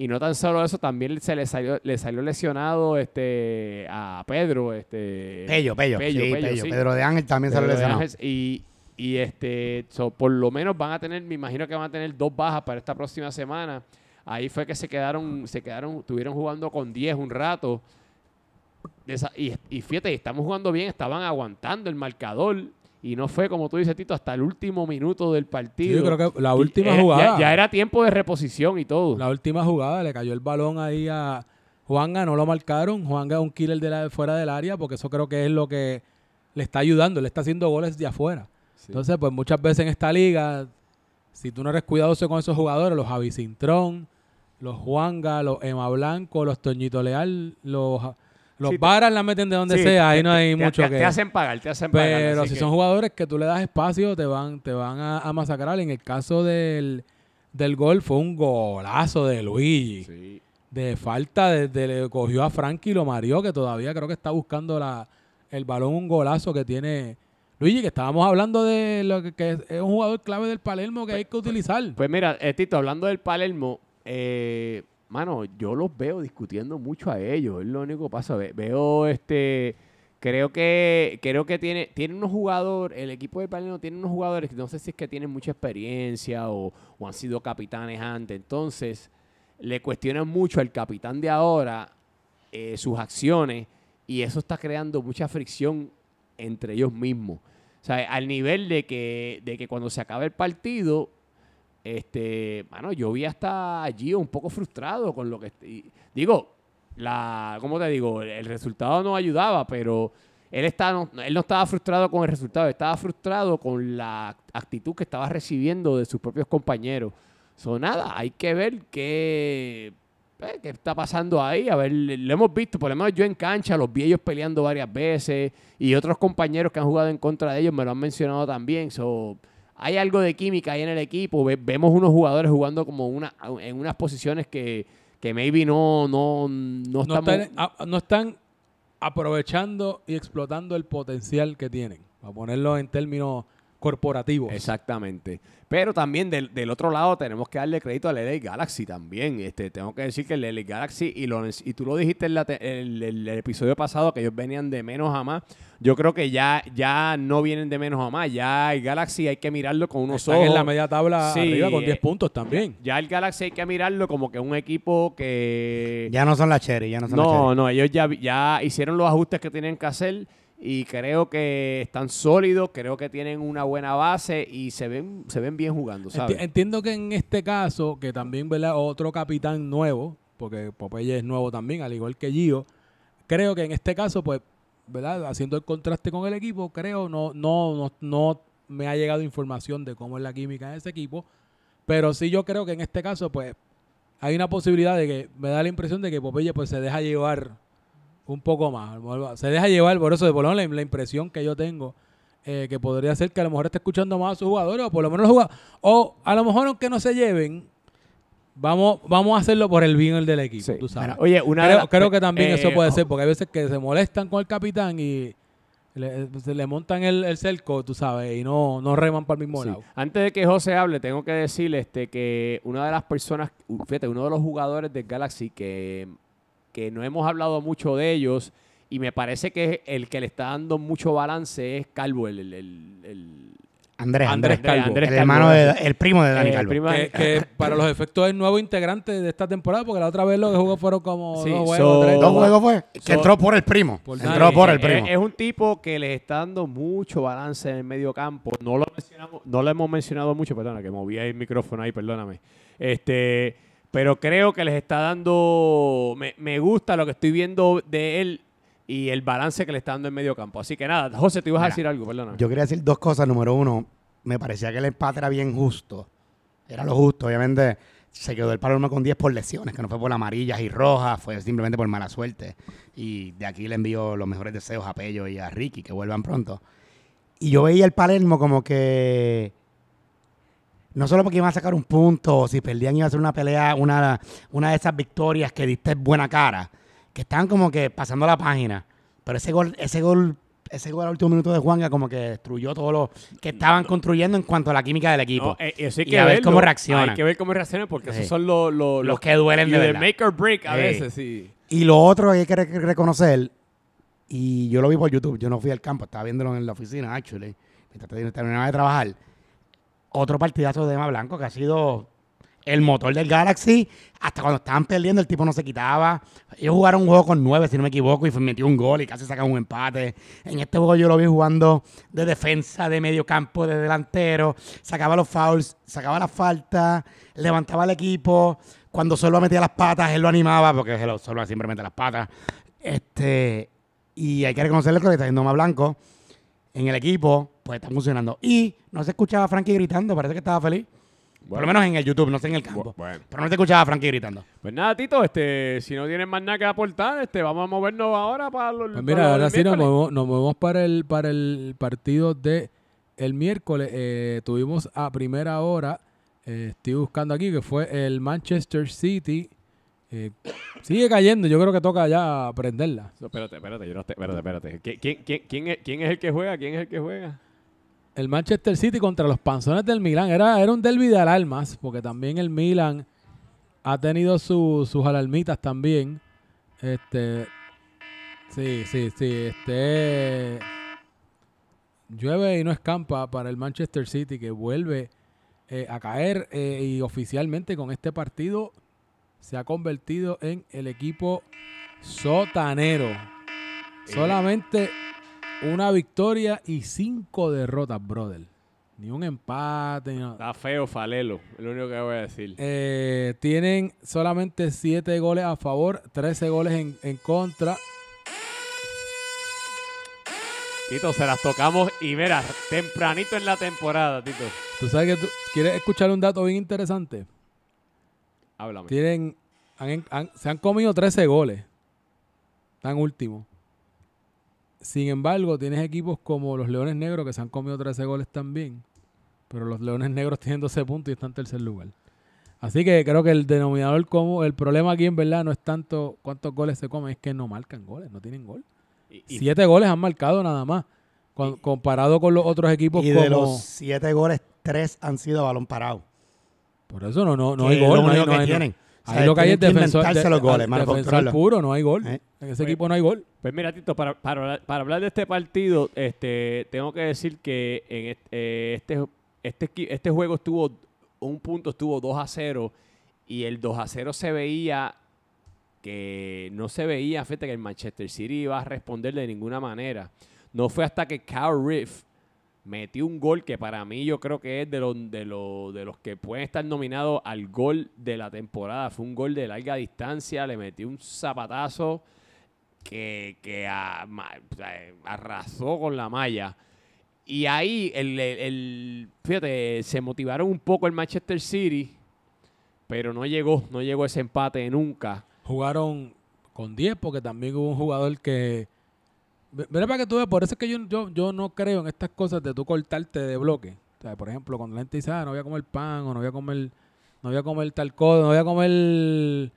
Y no tan solo eso, también se le salió, le salió lesionado este, a Pedro. Este, Pello, Pello. Pello, sí, Pello, Pello. sí. Pedro de Ángel también Pedro salió lesionado. Ángel, Y, y este, so, por lo menos van a tener, me imagino que van a tener dos bajas para esta próxima semana. Ahí fue que se quedaron, se quedaron, estuvieron jugando con 10 un rato. De esa- y, y fíjate, estamos jugando bien, estaban aguantando el marcador. Y no fue, como tú dices, Tito, hasta el último minuto del Sí, partido. yo creo que la última jugada. Ya, ya era tiempo de reposición y todo. La última jugada le cayó el balón ahí a Juanga, no lo marcaron. Juanga es un killer de la, fuera del área porque eso creo que es lo que le está ayudando. Le está haciendo goles de afuera. Sí. Entonces, pues muchas veces en esta liga, si tú no eres cuidadoso con esos jugadores, los Javi Cintrón, los Juanga, los Emma Blanco, los Toñito Leal, los, los Sí, Varas la meten de donde Sí, sea, ahí te- no hay te- mucho te, que... Te hacen pagar, te hacen pagar. Pero si que- son jugadores que tú le das espacio, te van, te van a, a masacrar. En el caso del, del gol, fue un golazo de Luigi. Sí. De falta, desde le cogió a Frankie y lo mareó, que todavía creo que está buscando la, el balón, un golazo que tiene Luigi, que estábamos hablando de lo que, que es, un jugador clave del Palermo que hay que utilizar. Pues mira, eh, Tito, hablando del Palermo, eh, mano, yo los veo discutiendo mucho a ellos. Es lo único que pasa. Ve- Veo este. Creo que creo que tiene, tiene unos jugadores, el equipo de Palermo tiene unos jugadores que no sé si es que tienen mucha experiencia o, han sido capitanes antes. Entonces, le cuestionan mucho al capitán de ahora eh, sus acciones y eso está creando mucha fricción entre ellos mismos. O sea, al nivel de que, de que cuando se acabe el partido, este, mano, yo vi hasta allí un poco frustrado con lo que y digo, la, ¿cómo te digo? El, el resultado no ayudaba, pero él está, no, él no estaba frustrado con el resultado, estaba frustrado con la actitud que estaba recibiendo de sus propios compañeros. So, nada, hay que ver qué, eh, qué está pasando ahí. A ver, lo hemos visto, por lo menos yo en cancha, los vi ellos peleando varias veces y otros compañeros que han jugado en contra de ellos me lo han mencionado también. So, hay algo de química ahí en el equipo. Ve- vemos unos jugadores jugando como una, en unas posiciones que, que maybe no, no, no No estamos... están, a- no están aprovechando y explotando el potencial que tienen. Para ponerlo en términos corporativos. Exactamente. Pero también del, del otro lado tenemos que darle crédito al LA Galaxy también. Este, tengo que decir que el LA Galaxy, y, lo, y tú lo dijiste en la te- el, el- el episodio pasado, que ellos venían de menos a más. Yo creo que ya, ya no vienen de menos a más. Ya el Galaxy hay que mirarlo con unos Están ojos. en la media tabla Sí, arriba con 10 eh, puntos también. Ya el Galaxy hay que mirarlo como que un equipo que... Ya no son las Cherry, ya no son las No, Cherry. no, ellos ya, ya hicieron los ajustes que tienen que hacer y creo que están sólidos, creo que tienen una buena base y se ven, se ven bien jugando, ¿sabes? Enti- Entiendo que en este caso, que también, ¿verdad? Otro capitán nuevo, porque Popeye es nuevo también, al igual que Gio, creo que en este caso, pues, ¿verdad? Haciendo el contraste con el equipo, creo, no, no, no, no me ha llegado información de cómo es la química de ese equipo, pero sí yo creo que en este caso, pues, hay una posibilidad de que me da la impresión de que Popeye pues se deja llevar un poco más. Se deja llevar, por eso, por lo menos la, la impresión que yo tengo, eh, que podría ser que a lo mejor esté escuchando más a sus jugadores, o por lo menos los jugadores, o a lo mejor aunque no se lleven, vamos, vamos a hacerlo por el bien del equipo, Sí. tú sabes. Mira, oye, una de creo, las- creo que también eh, eso puede oh, ser, porque hay veces que se molestan con el capitán y le, se le montan el, el cerco, tú sabes, y no, no reman para el mismo Sí. lado. Antes de que José hable, tengo que decirle este, que una de las personas, fíjate, uno de los jugadores del Galaxy que, que no hemos hablado mucho de ellos y me parece que el que le está dando mucho balance es Calvo, el, el, el- el- Andrés, Andrés Andrés, Calvo. Andrés el Calvo, hermano de, el primo de Dani Eh, Calvo. primo- Que, que para los efectos es el nuevo integrante de esta temporada, porque la otra vez lo que jugó fueron como Sí, dos juegos, so- tres. Dos juegos fue. Que So- entró por el primo. Por entró Dani. por el Eh, primo. Es, un tipo que les está dando mucho balance en el medio campo. No lo, mencionamos- no lo hemos mencionado mucho, perdona, que moví el micrófono ahí, perdóname. Este, pero creo que les está dando. Me, me gusta lo que estoy viendo de él y el balance que le está dando en medio campo. Así que nada, José, te ibas a decir algo, perdona. Yo quería decir dos cosas. Número uno, me parecía que el empate era bien justo. Era lo justo. Obviamente se quedó el Paloma con 10 por lesiones, que no fue por amarillas y rojas, fue simplemente por mala suerte. Y de aquí le envío los mejores deseos a Pello y a Ricky, que vuelvan pronto. Y yo veía el Palermo como que no solo porque iban a sacar un punto, o si perdían iba a ser una pelea, una, una de esas victorias que diste buena cara, que estaban como que pasando la página. Pero ese gol, ese gol, ese gol al último minuto de Juanga como que destruyó todo lo que estaban construyendo en cuanto a la química del equipo. No, eh, eso hay Y que a ver cómo reaccionan. Hay que ver cómo reaccionan porque Sí. esos son los, los, Los que duelen de y verdad. make or break a Sí. veces, sí. Y lo otro que hay que re- reconocer, y yo lo vi por YouTube, yo no fui al campo, estaba viéndolo en la oficina, actually, mientras te- terminaba de trabajar. Otro partidazo de Emma Blanco que ha sido el motor del Galaxy. Hasta cuando estaban perdiendo, el tipo no se quitaba. Ellos jugaron un juego con nueve, si no me equivoco, y metió un gol y casi sacaron un empate. En este juego yo lo vi jugando de defensa, de medio campo, de delantero. Sacaba los fouls, sacaba las faltas, levantaba al equipo. Cuando solo metía las patas, él lo animaba, porque solo siempre mete las patas. Este, y hay que reconocerle que lo que está haciendo más blanco en el equipo, pues está funcionando. Y no se escuchaba a Frankie gritando, parece que estaba feliz. Por lo menos en el YouTube, no sé en el campo. Bu- bueno. Pero no se escuchaba a Frankie gritando. Pues nada, Tito, este, si no tienes más nada que aportar, este, vamos a movernos ahora para los. Pues para mira, los ahora sí nos miércoles. movemos, nos movemos para el para el partido de el miércoles. Eh, tuvimos a primera hora, eh, estoy buscando aquí, que fue el Manchester City. Eh, sigue cayendo, yo creo que toca ya prenderla. No, espérate, espérate, yo no te- espérate, espérate. ¿Qui- ¿Quién, quién, quién, es, ¿Quién es el que juega? ¿Quién es el que juega? El Manchester City contra los panzones del Milan. Era, era un derby de alarmas, porque también el Milan ha tenido su- sus alarmitas también. Este. Sí, sí, sí. Este. Llueve y no escampa para el Manchester City que vuelve eh, a caer eh, y oficialmente con este partido se ha convertido en el equipo sotanero. Solamente una victoria y cinco derrotas, brother. Ni un empate, ni. Está feo, Falelo. Es lo único que voy a decir. Eh, tienen solamente 7 goles a favor, 13 goles en, en contra. Tito, se las tocamos y mira, tempranito en la temporada, Tito. Tú sabes que tú quieres escuchar un dato bien interesante. Háblame. Tienen, han- han- se han comido 13 goles. Están últimos. Sin embargo, tienes equipos como los Leones Negros que se han comido 13 goles también. Pero los Leones Negros tienen 12 puntos y están en tercer lugar. Así que creo que el denominador como el problema aquí en verdad no es tanto cuántos goles se comen, es que no marcan goles, no tienen gol. Y- y- Siete goles han marcado nada más. Comparado con los otros equipos Y como... de los siete goles, tres han sido balón parado. Por eso no, no, no hay gol. lo no hay, no hay- tienen. O sea, Ahí lo que hay es defensor, de- los goles, defensor manufacturarlos. puro, no hay gol. Eh. En ese Pues- equipo no hay gol. Pues mira, Tito, para, para, hablar- para hablar de este partido, este, tengo que decir que en eh, este, este, este juego estuvo, un punto estuvo 2 a 0 y el 2 a 0 se veía que no se veía, fíjate, que el Manchester City iba a responder de ninguna manera. No fue hasta que Kyle Riff metió un gol que para mí yo creo que es de los, de los, que pueden estar nominados al gol de la temporada. Fue un gol de larga distancia, le metió un zapatazo que, que arrasó con la malla. Y ahí, el- el- fíjate, se motivaron un poco el Manchester City, pero no llegó, no llegó ese empate nunca. Jugaron con 10 porque también hubo un jugador que... Mira para que tú veas, por eso es que yo, yo, yo no creo en estas cosas de tú cortarte de bloque. O sea, por ejemplo, cuando la gente dice, ah, no voy a comer pan o no voy a comer, no voy a comer tal cosa, no voy a comer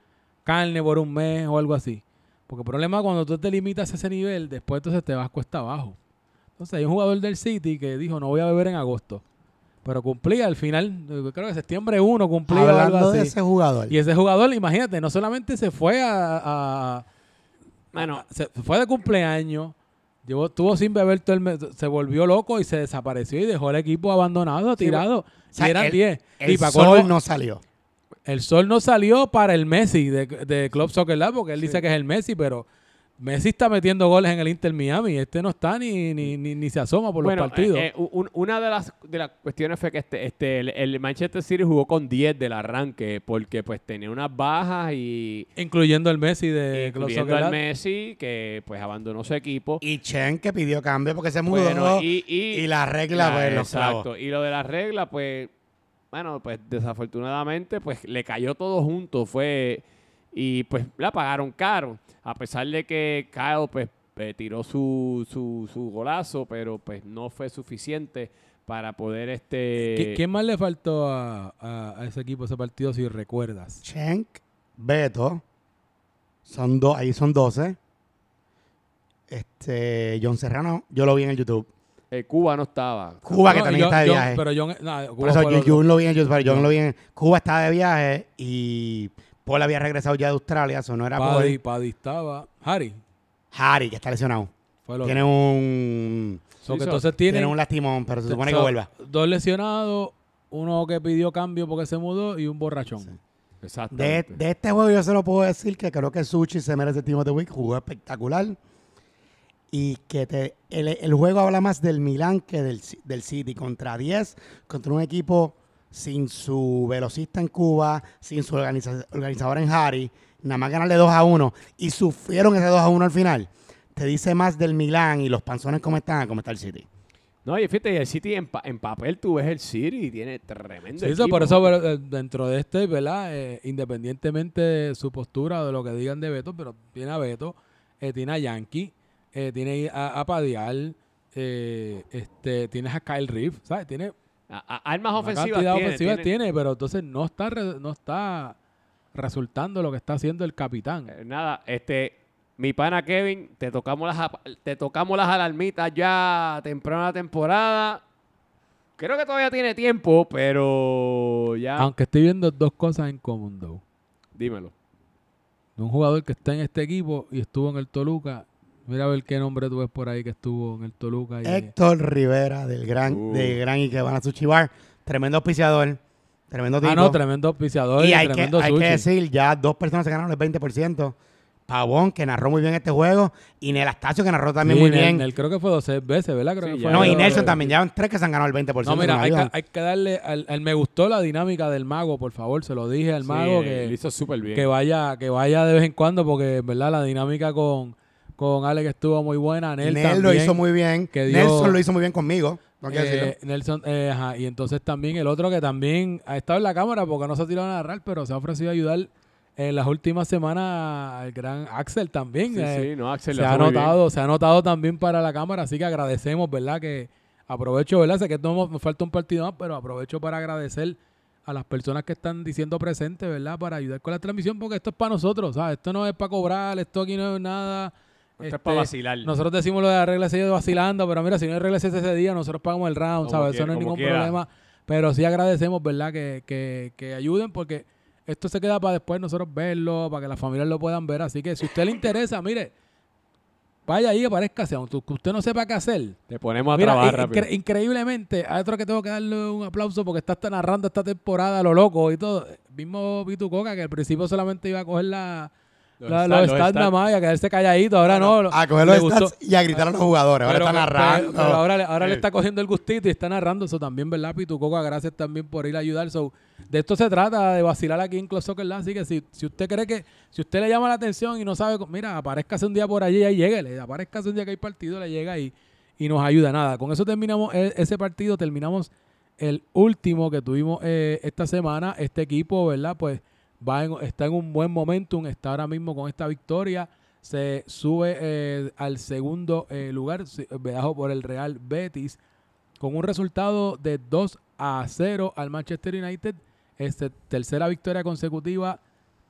carne por un mes o algo así. Porque el problema es cuando tú te limitas a ese nivel, después entonces te vas cuesta abajo. Entonces hay un jugador del City que dijo, no voy a beber en agosto. Pero cumplía al final, eh, creo que septiembre 1 cumplía algo Hablando así. de ese jugador. Y ese jugador, imagínate, no solamente se fue a, a- Bueno, se fue de cumpleaños, llevó, estuvo sin beber todo el mes, se volvió loco y se desapareció y dejó el equipo abandonado, tirado. O sea, y eran el- 10. El y pa' sol colmo, no salió. el sol no salió para el Messi de, de Club Soccer Lab, porque él Sí. dice que es el Messi, pero Messi está metiendo goles en el Inter Miami. Este no está ni, ni, ni, ni se asoma por bueno, los partidos. eh, eh, un- una de las, de las cuestiones fue que este, este, el, el Manchester City jugó con 10 del arranque, porque pues tenía unas bajas y incluyendo el Messi de incluyendo Lab. Messi, que pues abandonó su equipo. Y Chen que pidió cambio porque se mudó. Bueno, y, y, y- la regla, la- pues, los clavos. Exacto. Y lo de la regla, pues, bueno, pues desafortunadamente, pues le cayó todo junto. Fue. Y pues la pagaron caro. A pesar de que Kyle, pues, eh, tiró su, su, su golazo, pero pues no fue suficiente para poder este... ¿Qui- ¿Quién más le faltó a, a- a ese equipo, ese partido, si recuerdas? Schenk, Beto, son dos, ahí son 12. Este, John Serrano, yo lo vi en el YouTube. eh, Cuba no estaba. Cuba, que No, también John- está de John- viaje. Pero John, no, Por Cuba eso otro. lo vi en YouTube, pero yo No. lo vi en Cuba está de viaje y Paul había regresado ya de Australia, eso no era Paddy, Paul. Paddy estaba. Harry Harry, que está lesionado. fue otro. Tiene un So que entonces tiene, tiene un lastimón, pero se supone que so, vuelva. Dos lesionados, uno que pidió cambio porque se mudó y un borrachón. De, Exactamente. de este juego yo se lo puedo decir que creo que Suchi se merece el Team of the Week, jugó espectacular. Y que te, el, el juego habla más del Milan que del, Ci- del City. Contra 10, contra un equipo sin su velocista en Cuba, sin su organiza- organizador en Harry, nada más ganarle 2 a 1 y sufrieron ese 2 a 1 al final. Te dice más del Milan y los panzones como están, cómo está el City. No, y fíjate, el City en, pa- en papel tú ves el City y tiene tremendo Sí, eso, por eso pero, eh, dentro de este, ¿verdad? Eh, independientemente de su postura o de lo que digan de Beto, pero tiene a Beto, eh, tiene a Yankee, eh, tiene a, a Padial, eh, este, tienes a Kyle Reeves, ¿sabes? Tiene A- a- armas ofensivas tiene, tiene- tiene, pero entonces no está, re- no está resultando lo que está haciendo el capitán. Eh, Nada, este, mi pana Kevin, te tocamos las, te tocamos las alarmitas ya temprano la temporada. Creo que todavía tiene tiempo, pero ya. Aunque estoy viendo dos cosas en común, though. Dímelo. De un jugador que está en este equipo y estuvo en el Toluca. Mira a ver qué nombre tú ves por ahí que estuvo en el Toluca. Y, Héctor Rivera del gran, Uh. de gran y que van a Sushi Bar. Tremendo auspiciador. Tremendo tipo. ah, no, tremendo auspiciador y y, hay, que, tremendo hay que decir, ya dos personas se ganaron el 20%. Pavón, que narró muy bien este juego. Y Nel Astacio, que narró también Sí, muy Nel- bien. Nel creo que fue 12 veces, ¿verdad? Creo Sí, que fue. no, y Nelson también. Ya van tres que se han ganado el 20%. No, mira, hay que, hay que darle al, al me gustó la dinámica del mago, por favor, se lo dije al mago Sí, que, lo hizo súper bien. que vaya que vaya de vez en cuando porque en verdad la dinámica con con Alex estuvo muy buena, Nel, Nel también, lo hizo muy bien. que dio- Nelson lo hizo muy bien conmigo. No eh, decirlo. Nelson, eh, ajá, y entonces también el otro que también ha estado en la cámara porque no se ha tirado a narrar, pero se ha ofrecido a ayudar en las últimas semanas el gran Axel también. Sí, eh, sí, no, Axel se lo ha notado, se ha notado también para la cámara, así que agradecemos, ¿verdad? Que aprovecho, ¿verdad? Sé que no nos falta un partido más, pero aprovecho para agradecer a las personas que están diciendo presentes, ¿verdad? Para ayudar con la transmisión, porque esto es para nosotros, ¿sabes? Esto no es para cobrar, esto aquí no es nada. Esto es este, para vacilar. Nosotros decimos lo de la regla 6 de vacilando, pero mira, si no hay regla 6 ese día, nosotros pagamos el round, Como ¿sabes? Eso no es ningún quiera. problema. Pero sí agradecemos, ¿verdad? Que, que, que ayuden porque esto se queda para después nosotros verlo, para que las familias lo puedan ver. Así que si a usted le interesa, mire, vaya ahí, aparezcase, aunque usted no sepa qué hacer. Te ponemos a Mira, trabajar rápido. incre- increíblemente, hay otro que tengo que darle un aplauso porque está, narrando esta temporada lo loco y todo. Mismo Pitu Coca, que al principio solamente iba a coger la, Los la- los los stats nada más y a quedarse calladito. Ahora no. A coger los gustó. stats y a gritar a los jugadores. Ahora Pero- está narrando. pero- pero ahora, le- está cogiendo el gustito y está narrando eso también, ¿verdad? Pitucoca, gracias también por ir a ayudar. So, de esto se trata, de vacilar aquí en Close Soccer. Así que si, si usted cree que, si usted le llama la atención y no sabe, mira, aparezcase un día por allí y ahí llegue, aparezcase un día que hay partido, le llega y, y nos ayuda. Nada, con eso terminamos e- ese partido, terminamos el último que tuvimos eh, esta semana. Este equipo, ¿verdad? Pues está en un buen momentum, está ahora mismo con esta victoria. Se sube eh, al segundo eh, lugar, se- bajo por el Real Betis, con un resultado de 2 a 0 al Manchester United. Este, tercera victoria consecutiva,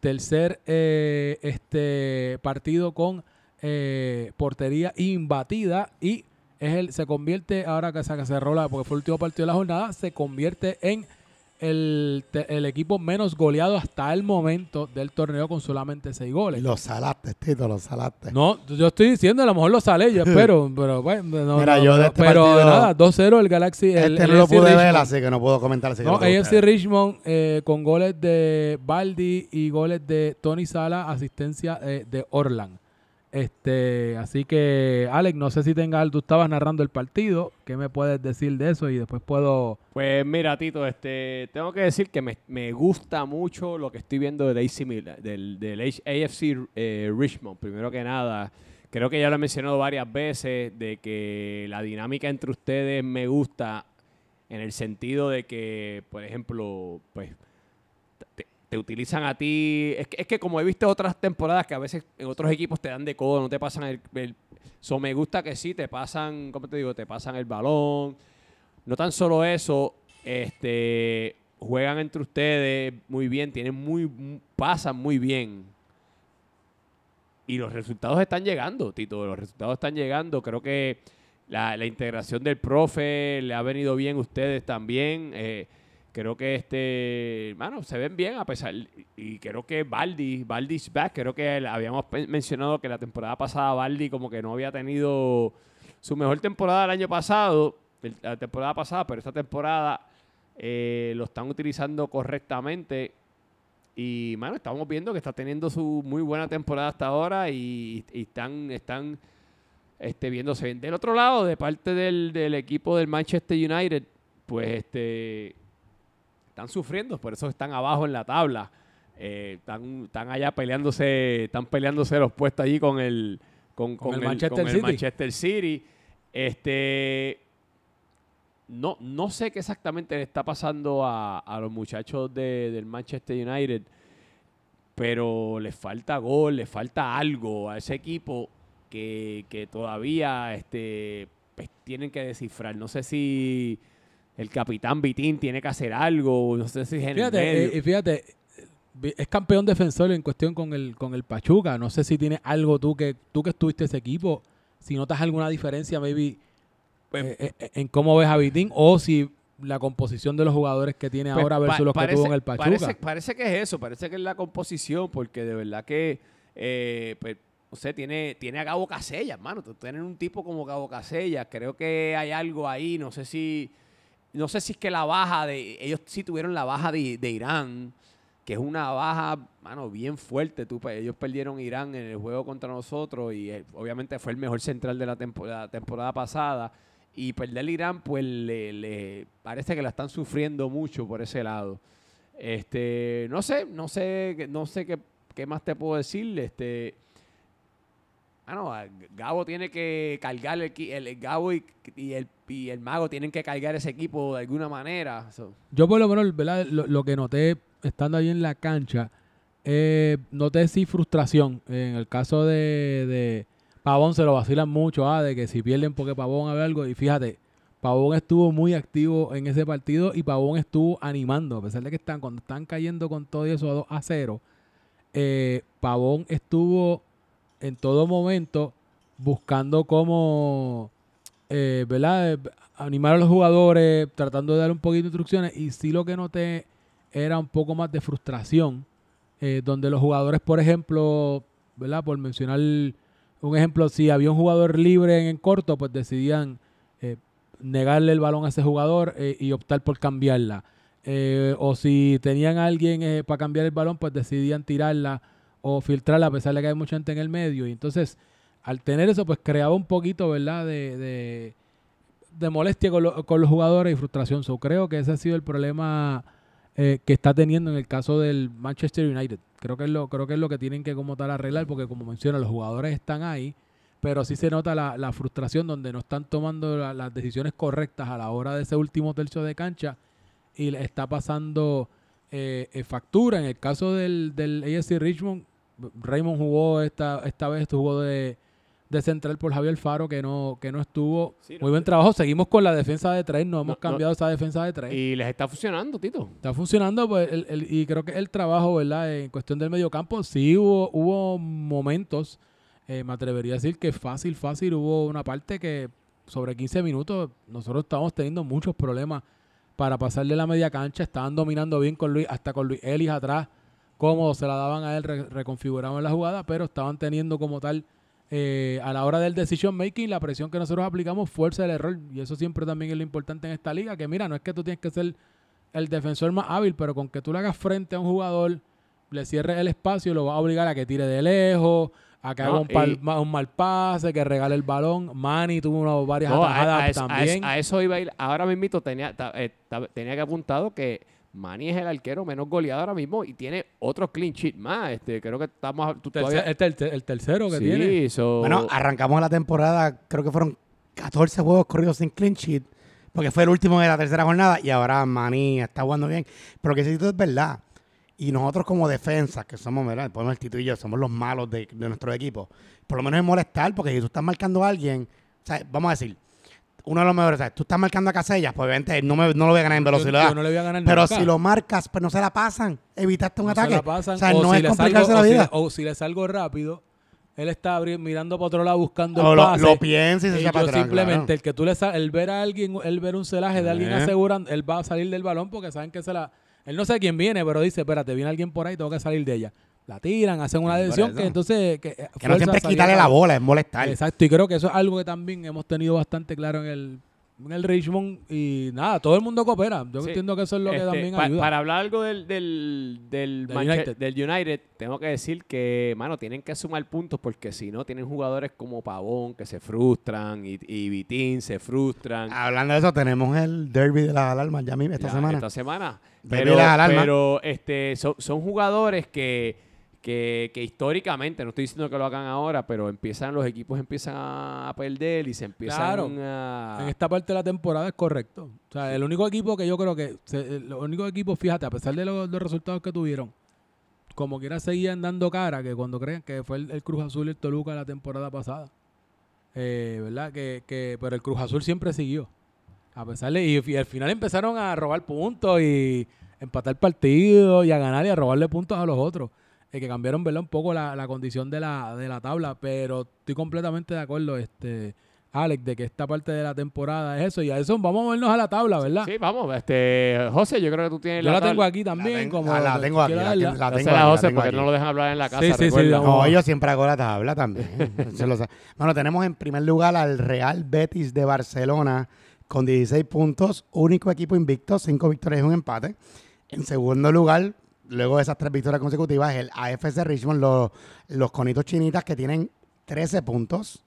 tercer eh, este partido con eh, portería imbatida y es el, se convierte, ahora que se que cerró la, porque fue el último partido de la jornada, se convierte en el, el equipo menos goleado hasta el momento del torneo con solamente seis goles. Los salaste, Tito, los salaste. No, yo estoy diciendo, a lo mejor lo sale, yo espero, pero bueno, no, Mira, no, yo de este pero partido- nada, 2-0 el Galaxy. El, este el no lo pude ver, así que no puedo comentar. Así que No, lo AFC. Richmond eh, con goles de Baldi y goles de Tony Sala, asistencia eh, de Orland. Este, así que, Alex, no sé si tengas, tú estabas narrando el partido, ¿qué me puedes decir de eso? Y después puedo... Pues mira, Tito, este, tengo que decir que me, me gusta mucho lo que estoy viendo del AC Milan, del, del AFC eh, Richmond. Primero que nada, creo que ya lo he mencionado varias veces, de que la dinámica entre ustedes me gusta en el sentido de que, por ejemplo, pues te, utilizan a ti. Es que, es que como he visto otras temporadas que a veces en otros equipos te dan de codo, no te pasan el... el me gusta que sí, te pasan, ¿cómo te digo? Te pasan el balón. no tan solo eso, este, juegan entre ustedes muy bien, tienen muy, mu- pasan muy bien. Y los resultados están llegando, Tito. Los resultados están llegando. Creo que la, la integración del profe le ha venido bien a ustedes también. Eh, creo que este, bueno, se ven bien a pesar. Y creo que Baldi, Baldi's back. Creo que habíamos mencionado que la temporada pasada Baldi como que no había tenido su mejor temporada el año pasado, la temporada pasada, pero esta temporada eh, lo están utilizando correctamente. Y, mano, estamos viendo que está teniendo su muy buena temporada hasta ahora y, y están, están este, viéndose bien. Del otro lado, de parte del, del equipo del Manchester United, pues este están sufriendo, por eso están abajo en la tabla. Eh, están, están allá peleándose, están peleándose los puestos allí con el, con, Con con el el, Manchester con el City. Manchester City. Este, no, no sé qué exactamente le está pasando a, a los muchachos de- del Manchester United, pero les falta gol, les falta algo a ese equipo que, que todavía este, pues, tienen que descifrar. No sé si el capitán Vitín tiene que hacer algo, no sé si es en el Fíjate, medio. eh, y fíjate, eh, es campeón defensor en cuestión con el, con el Pachuca. No sé si tienes algo tú que tú que estuviste ese equipo, si notas alguna diferencia, maybe, Pues, eh, eh, en cómo ves a Vitín o si la composición de los jugadores que tiene Pues, ahora pa- versus los que parece- tuvo en el Pachuca. Parece, parece que es eso, parece que es la composición, porque de verdad que, eh, pues, no sé, tiene, tiene a Gabo Casellas, mano. Tú tienes un tipo como Gabo Casellas, creo que hay algo ahí, no sé si, no sé si es que la baja de, ellos sí tuvieron la baja de, de Irán, que es una baja, mano, bien fuerte. Tú, pues, ellos perdieron Irán en el juego contra nosotros y eh, obviamente fue el mejor central de la temporada, temporada pasada. Y perder Irán, pues le, le- parece que la están sufriendo mucho por ese lado. Este, no sé, no sé, no sé qué, qué más te puedo decir. Este, a- Gabo tiene que cargar el, el, Gabo y, el, y el Mago tienen que cargar ese equipo de alguna manera. Yo por lo menos, ¿verdad? Lo, que noté estando ahí en la cancha, eh, noté sí frustración. En el caso de, Pavón se lo vacilan mucho, ah, de que si pierden porque Pavón haga algo. Y fíjate, Pavón estuvo muy activo en ese partido y Pavón estuvo animando, a pesar de que están, cuando están cayendo con todo eso a 2 a 0, eh, Pavón estuvo en todo momento buscando cómo, eh, ¿verdad? Eh, Animar a los jugadores, tratando de dar un poquito de instrucciones. Y sí lo que noté era un poco más de frustración, eh, donde los jugadores, por ejemplo, ¿verdad? Por mencionar un ejemplo, si había un jugador libre en, en corto, pues decidían eh, negarle el balón a ese jugador y optar por cambiarla. O si tenían a alguien para cambiar el balón, pues decidían tirarla o filtrarla a pesar de que hay mucha gente en el medio. Y entonces, al tener eso, pues creaba un poquito, ¿verdad? De, de, molestia con, lo- con los jugadores y frustración. So, creo que ese ha sido el problema eh, que está teniendo en el caso del Manchester United. Creo que es lo, creo que es lo que tienen que como tal arreglar, porque como menciona, los jugadores están ahí, pero sí se nota la, la frustración donde no están tomando la- las decisiones correctas a la hora de ese último tercio de cancha y le está pasando eh, eh, factura. En el caso del, del AFC Richmond, Raymond jugó esta, esta vez, jugó de, de central por Javier Faro, que no, que no estuvo. Sí, no, Muy buen trabajo. Seguimos con la defensa de tres, no hemos No, no. cambiado esa defensa de tres. y les está funcionando, Tito. Está funcionando, pues, el- el- y creo que el trabajo, ¿verdad? En cuestión del medio campo, sí hubo, hubo momentos, eh, me atrevería a decir que fácil, fácil, hubo una parte que sobre 15 minutos nosotros estábamos teniendo muchos problemas para pasarle la media cancha, estaban dominando bien con Luis, hasta con Luis Ellis atrás, cómodo, se la daban a él, re- reconfiguraban la jugada, pero estaban teniendo como tal, eh, a la hora del decision making, la presión que nosotros aplicamos, fuerza el error, y eso siempre también es lo importante en esta liga, que mira, no es que tú tienes que ser el defensor más hábil, pero con que tú le hagas frente a un jugador, le cierres el espacio, lo vas a obligar a que tire de lejos, a que No, haga un, pal- y- un mal pase, que regale el balón. Manny tuvo una- varias No, atajadas a eso, a también. a eso iba a ir. Ahora mismo tenía, ta- eh, ta- tenía que apuntado que Manny es el arquero menos goleado ahora mismo y tiene otro clean sheet más. Este, creo que estamos... tú Tercer- todavía- este es el, ter- el tercero que sí, tiene. so- Bueno, arrancamos la temporada, creo que fueron 14 juegos corridos sin clean sheet, porque fue el último de la tercera jornada y ahora Maní está jugando bien. Pero que sí es verdad. Y nosotros como defensa, que somos, ¿verdad? Ponemos el Tito y yo, somos los malos de, de nuestro equipo. Por lo menos es molestar, porque si tú estás marcando a alguien, o sea, vamos a decir, uno de los mejores. Tú estás marcando a Casellas, pues obviamente no, me, no lo voy a ganar en velocidad. yo no le voy a ganar pero nunca. si lo marcas, pues no se la pasan. Evitaste un No se ataque. la pasan, o sea, o no si es complicarse salgo- la o si vida. o si le salgo rápido, él está mirando para otro lado buscando O el lo, pase. lo piensa y se echa para atrás. simplemente, claro. el que tú le el ver a alguien, el ver un celaje de alguien Eh. asegurando, él va a salir del balón porque saben que se la... Él no sabe quién viene, pero dice, espérate, viene alguien por ahí, tengo que salir de ella. La tiran, hacen una Sí, decisión que entonces... Que, Que no siempre es quitarle la bola, es molestar. Exacto, y creo que eso es algo que también hemos tenido bastante claro en el, en el Richmond y nada, todo el mundo coopera. Yo Sí. entiendo que eso es lo que Este, también pa- ayuda. Para hablar algo del, del, del, Del United. del United, tengo que decir que, mano, tienen que sumar puntos porque si no, tienen jugadores como Pavón que se frustran y, y Vitín se frustran. Hablando de eso, tenemos el derby de las alarmas ya mismo esta Ya, semana. Esta semana. Pero, de las alarmas. pero este, son, son jugadores que, que, que históricamente, no estoy diciendo que lo hagan ahora, pero empiezan los equipos empiezan a perder y se empiezan Claro. a... En esta parte de la temporada es correcto. O sea, el único equipo que yo creo que, el único equipo, fíjate, a pesar de los, los resultados que tuvieron, como quiera seguían dando cara, que cuando creen que fue el, el Cruz Azul y el Toluca la temporada pasada. Eh, ¿Verdad? Que, que, pero el Cruz Azul siempre siguió. A pesar de, y, y al final empezaron a robar puntos y empatar partidos y a ganar y a robarle puntos a los otros. Eh, que cambiaron, ¿verdad? Un poco la, la condición de la, de la tabla, pero estoy completamente de acuerdo, este, Alex, de que esta parte de la temporada es eso. Y a eso vamos a movernos a la tabla, ¿verdad? Sí, vamos, este, José, yo creo que tú tienes Yo la tabla. tengo aquí también. tengo- como ah, la tengo aquí, la- la tengo a aquí, la José tengo porque aquí. no lo dejan hablar en la casa, Sí, sí, sí, recuerda. vamos. No, yo siempre hago la tabla también. Se lo sa- bueno, tenemos en primer lugar al Real Betis de Barcelona con 16 puntos, único equipo invicto, 5 victorias y un empate. En segundo lugar, luego de esas tres victorias consecutivas, el AFC Richmond, los, los conitos chinitas que tienen 13 puntos,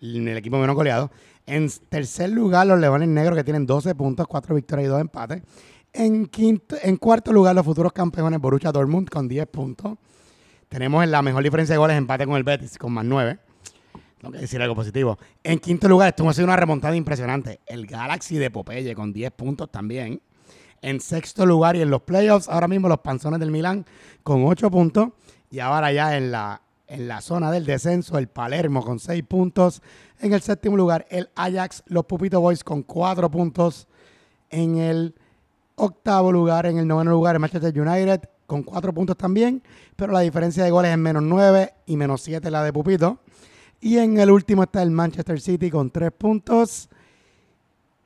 el equipo menos goleado. En tercer lugar, los Leones Negros que tienen 12 puntos, 4 victorias y 2 empates. En, quinto, en cuarto lugar, los futuros campeones Borussia Dortmund con 10 puntos. Tenemos en la mejor diferencia de goles empate con el Betis, con más 9. Tengo que decir algo positivo. En quinto lugar, esto ha sido una remontada impresionante. El Galaxy de Popeye con 10 puntos también. En sexto lugar y en los playoffs, ahora mismo los Panzones del Milán con 8 puntos. Y ahora ya en la, en la zona del descenso, el Palermo con 6 puntos. En el séptimo lugar, el Ajax, los Pupito Boys con 4 puntos. En el octavo lugar, en el noveno lugar, el Manchester United con 4 puntos también. Pero la diferencia de goles es menos 9 y menos 7 la de Pupito. Y en el último está el Manchester City con 3 puntos.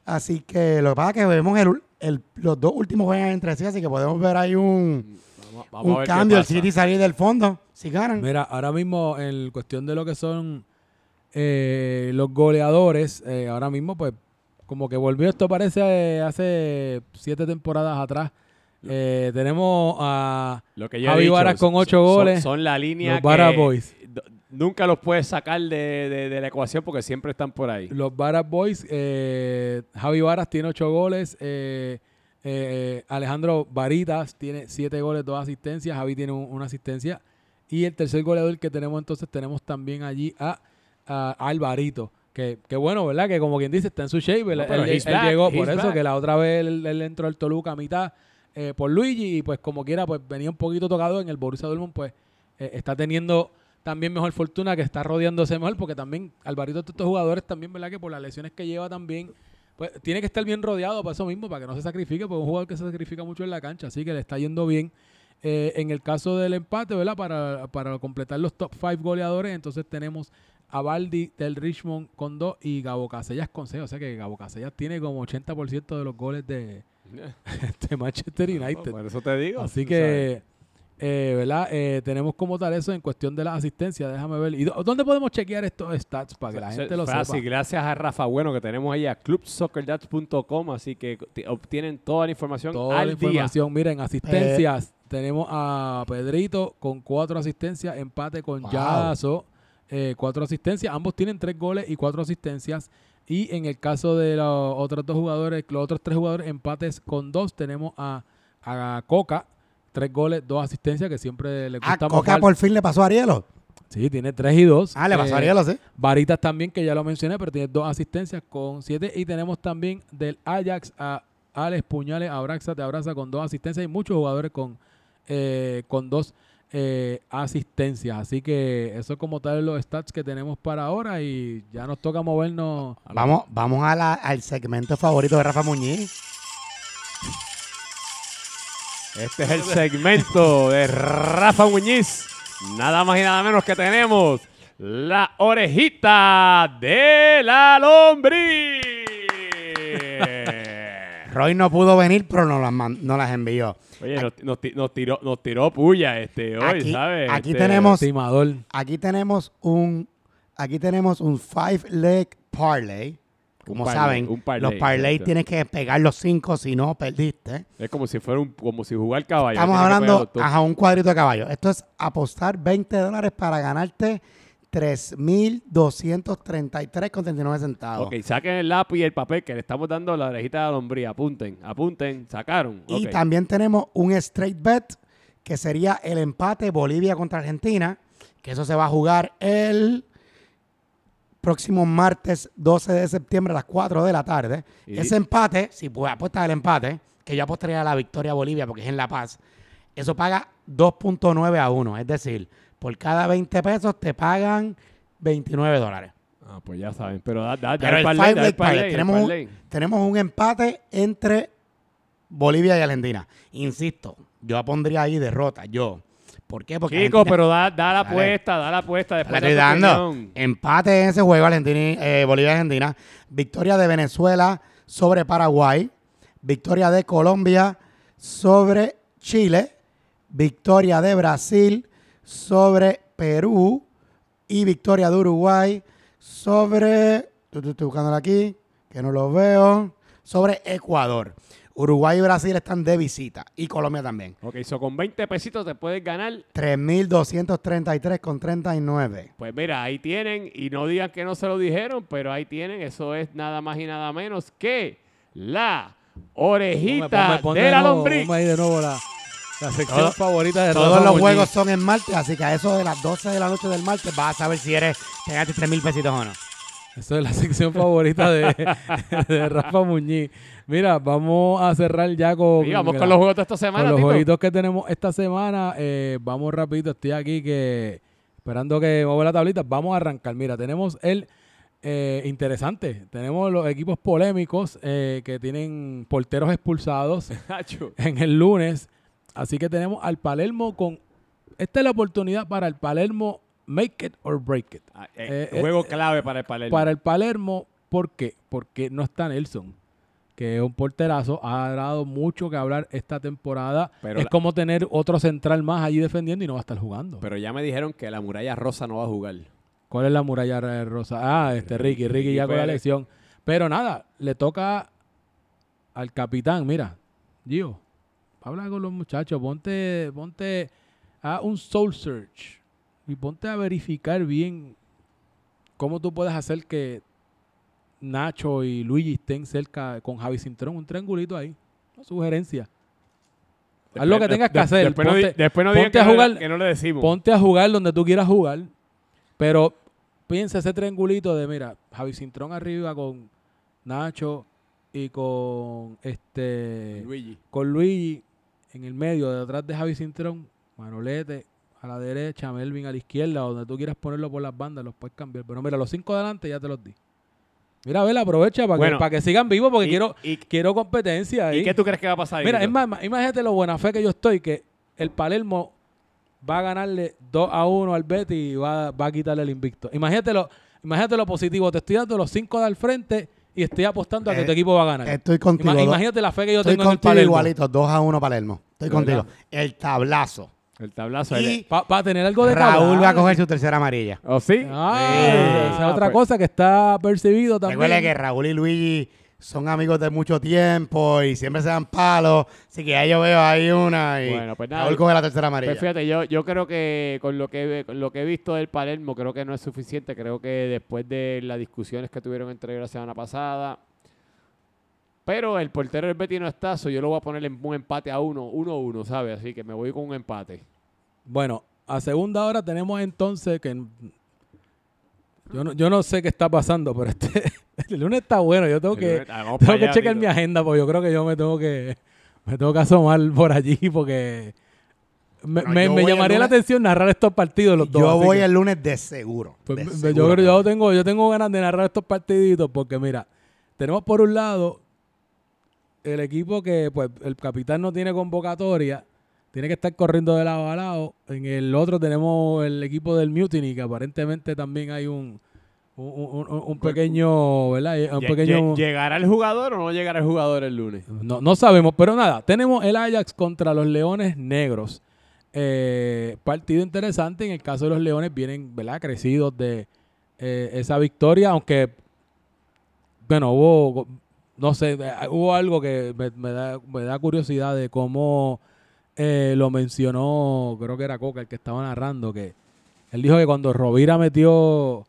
Así que lo que pasa es que vemos el, los dos últimos juegan entre sí, así que podemos ver ahí un, Vamos- vamos a un cambio. El. City salir del fondo, si ganan. Mira, ahora mismo en cuestión de lo que son eh, los goleadores, eh, ahora mismo pues como que volvió esto parece eh, hace siete temporadas atrás. Eh, tenemos a Lo que Javi Varas con ocho son- goles. Son, la línea Los que Boys. Nunca los puedes sacar de, de- de la ecuación porque siempre están por ahí. los Varas Boys. eh, Javi Varas tiene ocho goles. eh, eh, Alejandro Varitas tiene siete goles, dos asistencias. Javi tiene un- una asistencia. Y el tercer goleador que tenemos entonces, tenemos también allí a, a Alvarito. Que, que bueno, ¿verdad? Que como quien dice, está en su shape. No, él- he's él back, llegó por eso, back. que la otra vez él, él entró al Toluca a mitad eh, por Luigi. Y pues como quiera, pues venía un poquito tocado en el Borussia Dortmund, pues eh, está teniendo también mejor fortuna que está rodeándose mejor, porque también Alvarito, estos jugadores también, ¿verdad? Que por las lesiones que lleva también, pues tiene que estar bien rodeado para eso mismo, para que no se sacrifique, porque es un jugador que se sacrifica mucho en la cancha, así que le está yendo bien. Eh, en el caso del empate, ¿verdad? Para, para completar los top 5 goleadores, entonces tenemos a Baldi del Richmond con 2 y Gabo Casellas con 6. O sea que Gabo Casellas tiene como 80% de los goles de, de Manchester United. Por eso te digo. Así que, eh, ¿verdad? Eh, tenemos como tal eso en cuestión de la asistencia. Déjame ver. ¿Y dó- dónde podemos chequear estos stats para que la gente lo fácil, sepa? gracias a Rafa Bueno que tenemos ahí a clubsoccerdats.com, así que obtienen toda la información Toda al la día. información. Miren, asistencias. tenemos a Pedrito con cuatro asistencias. Empate con Wow. Yazo. eh, cuatro asistencias. Ambos tienen tres goles y cuatro asistencias. Y en el caso de los otros dos jugadores, los otros tres jugadores, empates con dos, tenemos a, a Coca. Tres goles, dos asistencias, que siempre le Ah, gusta Coca mojar. por fin le pasó a Arielo. Sí, tiene tres y dos. Ah, le pasó a Eh, Arielo, sí. Varitas también, que ya lo mencioné, pero tiene dos asistencias con siete. Y tenemos también del Ajax a Alex Puñales, Abraxa, te abraza con dos asistencias. Y muchos jugadores con, eh, con dos eh, asistencias. Así que eso es como tal los stats que tenemos para ahora y ya nos toca movernos. Vamos, vamos a la- al segmento favorito de Rafa Muñiz. Este es el segmento de Rafa Muñiz. Nada más y nada menos que tenemos la orejita de la lombriz. Roy no pudo venir, pero nos las, nos las envió. Oye, nos, nos ti- nos tiró, nos tiró puya este hoy, Aquí- ¿sabes? aquí Este, tenemos- Estimador. Aquí tenemos un, aquí tenemos un five leg parlay. Como parlay, saben, parlay, los parlay exacto. tienes que pegar los cinco, si no perdiste. Es como si fuera un, como si jugar caballo. Estamos hablando a un cuadrito de caballo. Esto es apostar 20 dólares para ganarte 3.233,39 centavos. Ok, saquen el lápiz y el papel que le estamos dando la orejita de lombría. Apunten, apunten, sacaron. Y también tenemos un straight bet, que sería el empate Bolivia contra Argentina, que eso se va a jugar el próximo martes 12 de septiembre a las 4 de la tarde. Y- Ese empate, si puedes apostar el empate, que yo apostaría a la victoria Bolivia porque es en La Paz, eso paga 2.9 a 1. Es decir, por cada 20 pesos te pagan 29 dólares. Ah, pues ya saben. Pero da, da, Pero el parlay, parlay, tenemos, un- tenemos un empate entre Bolivia y Argentina. Insisto, yo pondría ahí derrota, yo. ¿Por qué? Porque Chico, Argentina- pero da, da la apuesta, da la apuesta. Después estoy dando empate en ese juego Argentina, eh, Bolivia y Argentina. Victoria de Venezuela sobre Paraguay. Victoria de Colombia sobre Chile. Victoria de Brasil sobre Perú. Y victoria de Uruguay sobre... tu, buscándolo aquí, que no lo veo. Sobre Ecuador. Uruguay y Brasil están de visita. Y Colombia también. Ok, so con 20 pesitos te puedes ganar. 3.233,39. Pues mira, ahí tienen, y no digan que no se lo dijeron, pero ahí tienen, eso es nada más y nada menos que la orejita Ponme- ponme- ponme de la nuevo, lombriz. ahí de nuevo la, la sección Todo- favorita de Todos los juegos son en martes, así que a eso de las 12 de la noche del martes vas a saber si eres, te ganaste 3 mil pesitos o no. Esa es la sección favorita de, de Rafa Muñiz. Mira, vamos a cerrar ya con, vamos los juegos de esta con semana, los jueguitos que tenemos esta semana. Eh, vamos rapidito, estoy aquí que esperando que mueva la tablita. Vamos a arrancar. Mira, tenemos el eh, interesante. Tenemos los equipos polémicos eh, que tienen porteros expulsados en el lunes. Así que tenemos al Palermo con... Esta es la oportunidad para el Palermo make it or break it. Ah, eh, Eh, juego clave para el Palermo. Para el Palermo, ¿por qué? Porque no está Nelson, que es un porterazo, ha dado mucho que hablar esta temporada. Pero es la- como tener otro central más allí defendiendo y no va a estar jugando. Pero ya me dijeron que la muralla rosa no va a jugar. ¿Cuál es la muralla rosa? Ah, este Ricky, Ricky Ricky ya con la lesión. Pero nada, le toca al capitán, mira, Gio, habla con los muchachos, ponte, ponte a un soul search y ponte a verificar bien cómo tú puedes hacer que Nacho y Luigi estén cerca con Javi Cintrón, un triangulito ahí, una sugerencia. Haz lo que tengas que hacer. Después no, después no ponte que, a no, jugar- que no le decimos. Ponte a jugar donde tú quieras jugar, pero piensa ese triangulito de, mira, Javi Cintrón arriba con Nacho y con este Luigi. con Luigi en el medio, detrás de Javi Cintrón, Manolete a la derecha, Melvin a la izquierda, donde tú quieras ponerlo por las bandas, los puedes cambiar. Pero mira, los cinco adelante ya te los di. Mira, Vela, aprovecha para, Bueno, que, para que sigan vivos porque y- quiero, y- quiero competencia ahí. ¿Y qué tú crees que va a pasar ahí? Mira, es más, imagínate lo buena fe que yo estoy, que el Palermo va a ganarle 2 a 1 al Betis y va, va a quitarle el invicto. Imagínate lo, imagínate lo positivo. Te estoy dando los 5 de al frente y estoy apostando a que Eh, tu equipo va a ganar. Estoy contigo. Ima- imagínate la fe que yo estoy tengo en el contigo Palermo. igualito, 2 a 1 Palermo. Estoy ¿De contigo. verdad? El tablazo. El tablazo. Y el- Para tener algo de Raúl va a coger su tercera amarilla. ¿Oh, sí? Ah, Sí. esa es Ah, otra pues- cosa que está percibido también. Recuerda que Raúl y Luigi son amigos de mucho tiempo y siempre se dan palos. Así que ya yo veo ahí una y Bueno, pues nada. Raúl coge la tercera amarilla. Pues fíjate, yo, yo creo que con lo que con lo que he visto del Palermo, creo que no es suficiente. Creo que después de las discusiones que tuvieron entre ellos la semana pasada. Pero el portero del Betis no está, so yo lo voy a poner en un empate a uno, uno a uno, ¿sabes? Así que me voy con un empate. Bueno, a segunda hora tenemos entonces que yo no, yo no sé qué está pasando, pero este el lunes está bueno. Yo tengo que tengo que allá, checar mi agenda porque yo creo que yo me tengo que me tengo que asomar por allí porque me, me- llamaría la atención narrar estos partidos los dos. Yo voy que- el lunes de seguro. Pues, de me- seguro. yo, creo- yo tengo, yo tengo ganas de narrar estos partiditos porque mira, tenemos por un lado el equipo que pues el capitán no tiene convocatoria, tiene que estar corriendo de lado a lado. En el otro tenemos el equipo del Mutiny, que aparentemente también hay un, un, un- un- un pequeño, ¿verdad? Un Lle- pequeño... lle- ¿Llegará el jugador o no llegará el jugador el lunes? No, no sabemos, pero nada, tenemos el Ajax contra los Leones Negros. Eh, partido interesante, en el caso de los Leones vienen, ¿verdad? Crecidos de eh, esa victoria, aunque, bueno, hubo, no sé, eh, hubo algo que me, me da, me da curiosidad de cómo eh, lo mencionó, creo que era Coca el que estaba narrando, que él dijo que cuando Rovira metió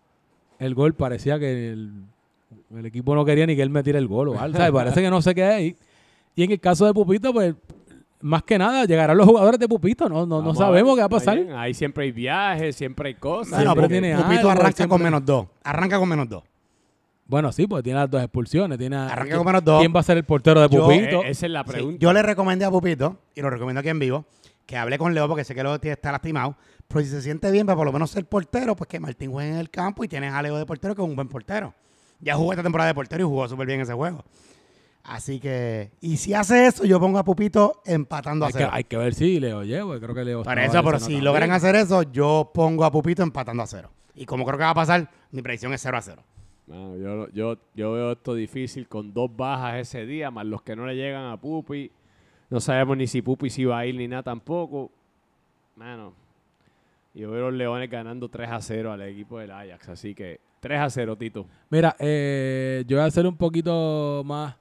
el gol parecía que el, el equipo no quería ni que él metiera el gol o algo, ¿sabes? Parece que no sé qué hay. Y en el caso de Pupito, pues, más que nada, llegarán los jugadores de Pupito, no, no, no sabemos qué va a pasar. Ahí siempre hay viajes, siempre hay cosas. Bueno, pero Pupito algo, arranca siempre- con menos dos. Arranca con menos dos. Bueno, sí, pues tiene las dos expulsiones. Tiene a- Arranca con menos dos. ¿Quién va a ser el portero de Yo- Pupito? Eh, esa es la Sí, pregunta. yo le recomendé a Pupito, y lo recomiendo aquí en vivo, que hable con Leo porque sé que Leo tiene- está lastimado. Pero si se siente bien, para por lo menos ser portero, pues que Martín juegue en el campo y tienes a Leo de portero, que es un buen portero. Ya jugó esta temporada de portero y jugó súper bien ese juego. Así que, y si hace eso, yo pongo a Pupito empatando a que, cero. hay que ver si Leo lleva. Creo que Leo Para estaba eso, pero lesionado si logran también. hacer eso, yo pongo a Pupito empatando a cero. Y como creo que va a pasar, mi predicción es 0 a 0. Yo, yo, yo veo esto difícil con dos bajas ese día, más los que no le llegan a Pupi. No sabemos ni si Pupi si va a ir ni nada tampoco. Mano, yo veo los Leones ganando 3 a 0 al equipo del Ajax. Así que 3 a 0, Tito. Mira, eh, yo voy a ser un poquito más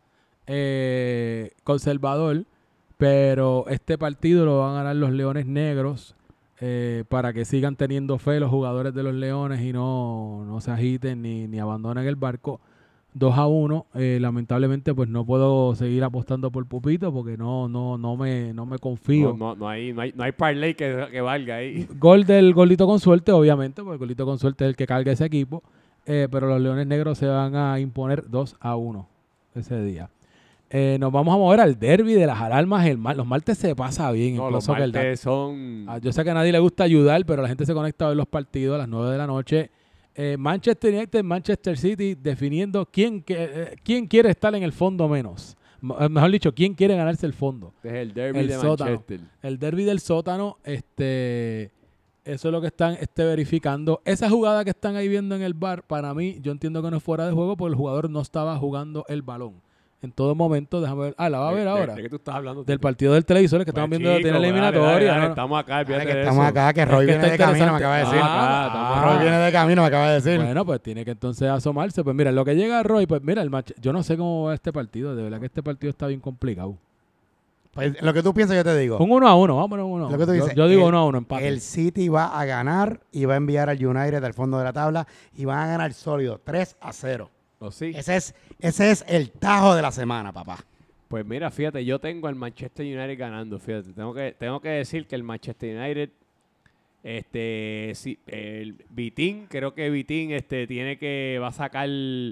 eh, conservador, pero este partido lo van a ganar los Leones Negros eh, para que sigan teniendo fe los jugadores de los Leones y no, no se agiten ni, ni abandonen el barco. 2 a 1, eh, lamentablemente pues no puedo seguir apostando por Pupito porque no, no, no me, no me confío. No, no, no hay, no hay, no hay parlay que, que valga ahí. Gol del golito con suerte, obviamente, porque el golito con suerte es el que carga ese equipo. eh, pero los Leones Negros se van a imponer 2 a 1 ese día. Eh, nos vamos a mover al derby de las alarmas. El mar- los martes se pasa bien. No, en los Club Soccer Dad. martes son... Ah, yo sé que a nadie le gusta ayudar, pero la gente se conecta a ver los partidos a las 9 de la noche. Eh, Manchester United, Manchester City, definiendo quién, que- eh, quién quiere estar en el fondo menos. M- eh, Mejor dicho, quién quiere ganarse el fondo Este es el derby el de sótano. Manchester. el derby del sótano, este, eso es lo que están este, verificando. Esa jugada que están ahí viendo en el bar, para mí, yo entiendo que no es fuera de juego porque el jugador no estaba jugando el balón. En todo momento, déjame ver. Ah, la va a ver ¿De- ahora. ¿De qué tú estás hablando? Del partido del televisor que Pues, estamos viendo tiene la dale, dale, eliminatoria. Estamos acá, que de estamos acá, que Roy viene de camino, me acaba de decir. Ah, Roy viene de camino, me acaba de decir. Bueno, pues tiene que entonces asomarse. Pues mira, lo que llega a Roy, pues mira, el match, yo no sé cómo va este partido. De verdad que este partido está bien complicado. Pues, lo que tú piensas, yo te digo. Un 1 a 1, vamos a poner un 1 Lo que tú Yo, dices, yo digo el- 1 a 1, empate. El City va a ganar y va a enviar al United al fondo de la tabla y van a ganar sólido 3 a 0. ¿O sí? Ese es, ese es el tajo de la semana, papá. Pues mira, fíjate, yo tengo al Manchester United ganando, fíjate. Tengo que, tengo que decir que el Manchester United, este, sí, el Vitín, creo que Vitín este, tiene que, va a sacar de,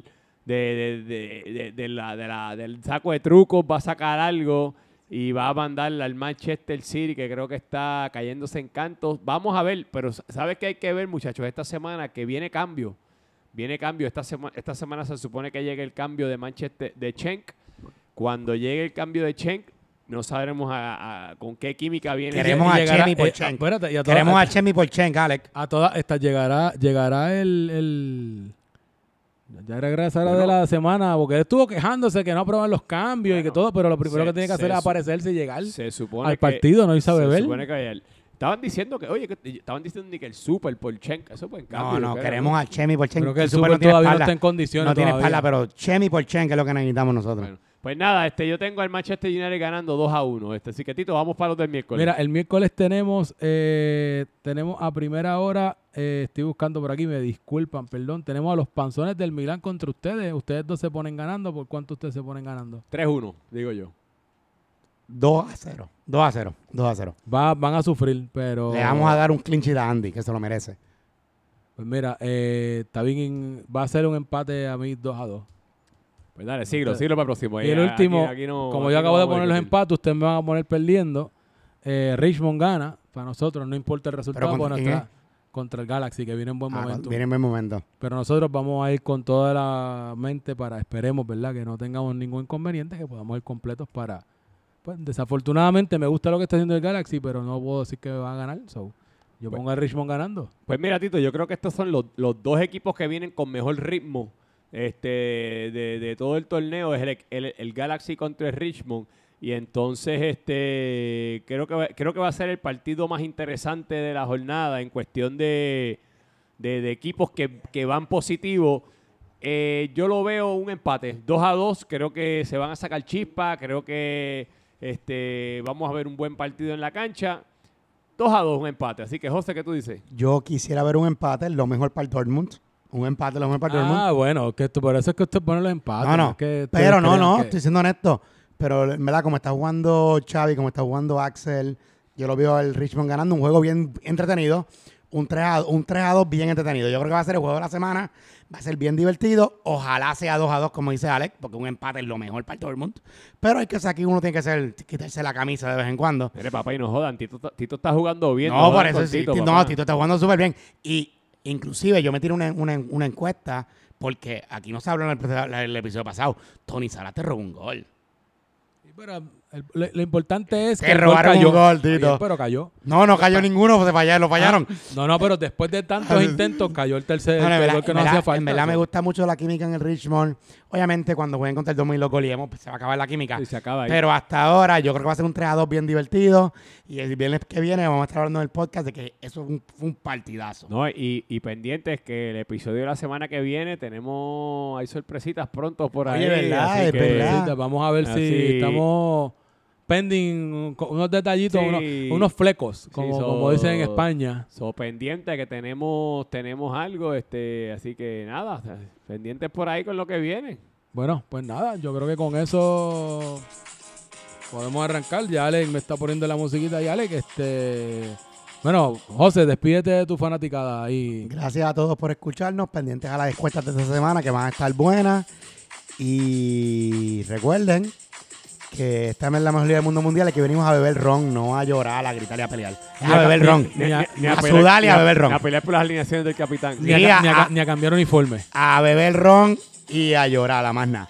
de- de- la- de la- del saco de trucos, va a sacar algo y va a mandar al Manchester City, que creo que está cayéndose en cantos. Vamos a ver, pero ¿sabes qué hay que ver, muchachos? Esta semana que viene cambio. Viene cambio. Esta, semana esta semana se supone que llegue el cambio de Manchester, de Schenk. Cuando llegue el cambio de Schenk, no sabremos a- a- con qué química viene. Queremos Y a llegará- Chemi por eh, Chen. espérate, y a Queremos a Chemi por Chen, Alec. A todas estas llegará, llegará el, el ya regresará de Bueno. la semana, porque él estuvo quejándose que no aprueban los cambios y que todo, pero lo primero se- que tiene que se hacer es aparecerse y llegar Se supone al que- partido, no irse a se beber. supone que Estaban diciendo que, oye, que estaban diciendo ni que el super por Schenk, eso fue en cambio. No, no, queremos a Chemi por Chen. Creo que el Super Super no tiene todavía no espalda. está en condiciones No tiene todavía. espalda, pero Chemi por Chen, que es lo que necesitamos nosotros. Bueno, pues nada, este, yo tengo al Manchester United ganando 2 a 1. Este, así que, Tito, vamos para los del miércoles. Mira, el miércoles tenemos, eh, tenemos a primera hora, eh, estoy buscando por aquí, me disculpan, perdón, tenemos a los panzones del Milán contra ustedes. Ustedes dos se ponen ganando, ¿por cuánto ustedes se ponen ganando? 3-1, digo yo. 2 a 0. 2 a 0. 2 a 0. Va, van a sufrir, pero... Le vamos a dar un clinch a Andy, que se lo merece. Pues mira, eh, está bien, va a ser un empate a mí 2 a 2. Pues dale, siglo, siglo para el próximo. Y Ahí, el aquí- último, aquí no- como yo no acabo de poner los empates, ustedes me van a poner perdiendo. Eh, Richmond gana para nosotros, no importa el resultado, ¿contra nuestra- contra el Galaxy, que viene en buen Ah, momento. viene en buen momento. Pero nosotros vamos a ir con toda la mente para, esperemos, ¿verdad? Que no tengamos ningún inconveniente, que podamos ir completos para... Pues desafortunadamente me gusta lo que está haciendo el Galaxy, pero no puedo decir que va a ganar. So, yo Pues- pongo a Richmond ganando. Pues mira, Tito, yo creo que estos son los, los dos equipos que vienen con mejor ritmo este, de, de todo el torneo. Es el, el- el Galaxy contra el Richmond. Y entonces este creo que, va- creo que va a ser el partido más interesante de la jornada en cuestión de, de- de equipos que, que van positivo. Eh, yo lo veo un empate, 2 a 2. Creo que se van a sacar chispas. Creo que este, vamos a ver un buen partido en la cancha. 2 a 2, un empate. Así que, José, ¿qué tú dices? Yo quisiera ver un empate, lo mejor para el Dortmund. Un empate, lo mejor para el Ah, Dortmund. bueno, que esto, por eso es que usted pone los empates. No, no. es que Pero no, no, que- estoy siendo honesto. Pero en verdad, como está jugando Xavi, como está jugando Axel, yo lo veo el Richmond ganando un juego bien entretenido. Un 3, a, un 3 a 2 bien entretenido. Yo creo que va a ser el juego de la semana. Va a ser bien divertido. Ojalá sea 2 a 2, como dice Alex, porque un empate es lo mejor para el Dortmund. Pero hay que ser aquí, uno tiene que ser, quitarse la camisa de vez en cuando. Mire, papá, y no jodan. Tito, está- Tito está jugando bien. No, por eso con sí. Tito, no. Tito está jugando súper bien. Y inclusive yo me tiré una, una, una encuesta porque aquí no se habló en el, el episodio pasado. Tony Sala te robó un gol. Sí, pero el- lo, lo importante es Te que gol robaron cayó. un gol, bien, Tito. pero cayó. No, no cayó ninguno, se fallaron, lo fallaron. No, no, pero después de tantos intentos cayó el tercer No, no, en el verdad, gol que no verdad- hacía falta. en verdad me gusta mucho la química en el Richmond. Obviamente, cuando jueguen contra el 2000 y lo goleemos, pues se va a acabar la química. Y se acaba ahí. Pero hasta ahora yo creo que va a ser un 3 a 2 bien divertido. Y el viernes que viene vamos a estar hablando del podcast de que eso fue un, fue un partidazo. No, y, y pendientes que el episodio de la semana que viene tenemos, hay sorpresitas pronto por ahí. Oye, ¿verdad? así Es que- verdad. Sorpresita, Vamos a ver si estamos pending unos detallitos, Sí. unos, unos flecos, como, so- como dicen en España. So, pendiente que tenemos tenemos algo, este, así que nada, o sea, pendientes por ahí con lo que viene. Bueno, pues nada, yo creo que con eso podemos arrancar. Ya Alex me está poniendo la musiquita y Alex, este... Bueno, José, despídete de tu fanaticada ahí. Gracias a todos por escucharnos. Pendientes a las encuestas de esta semana que van a estar buenas. Y recuerden que esta es la mejor liga del mundo mundial y que venimos a beber ron, no a llorar, a gritar y a pelear. A beber ron. ni a- sudar y a beber ron. A pelear por las alineaciones del capitán. Ni a, Sí, ca- ni a ni cambiar uniforme. A beber ron y a llorar, a más nada.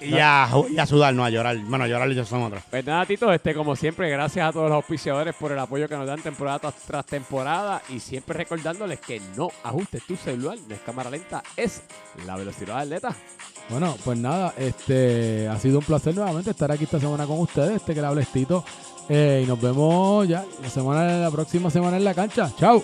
Y a, y a sudar, no a llorar. Bueno, a llorar ellos son otros. Pues nada, Tito, este, como siempre, gracias a todos los auspiciadores por el apoyo que nos dan temporada tras, tras temporada y siempre recordándoles que no ajustes tu celular, no es cámara lenta, es la velocidad atleta. Bueno, pues nada, este ha sido un placer nuevamente estar aquí esta semana con ustedes, este que le habla es Tito. Eh, y nos vemos ya la semana la próxima semana en la cancha. Chao.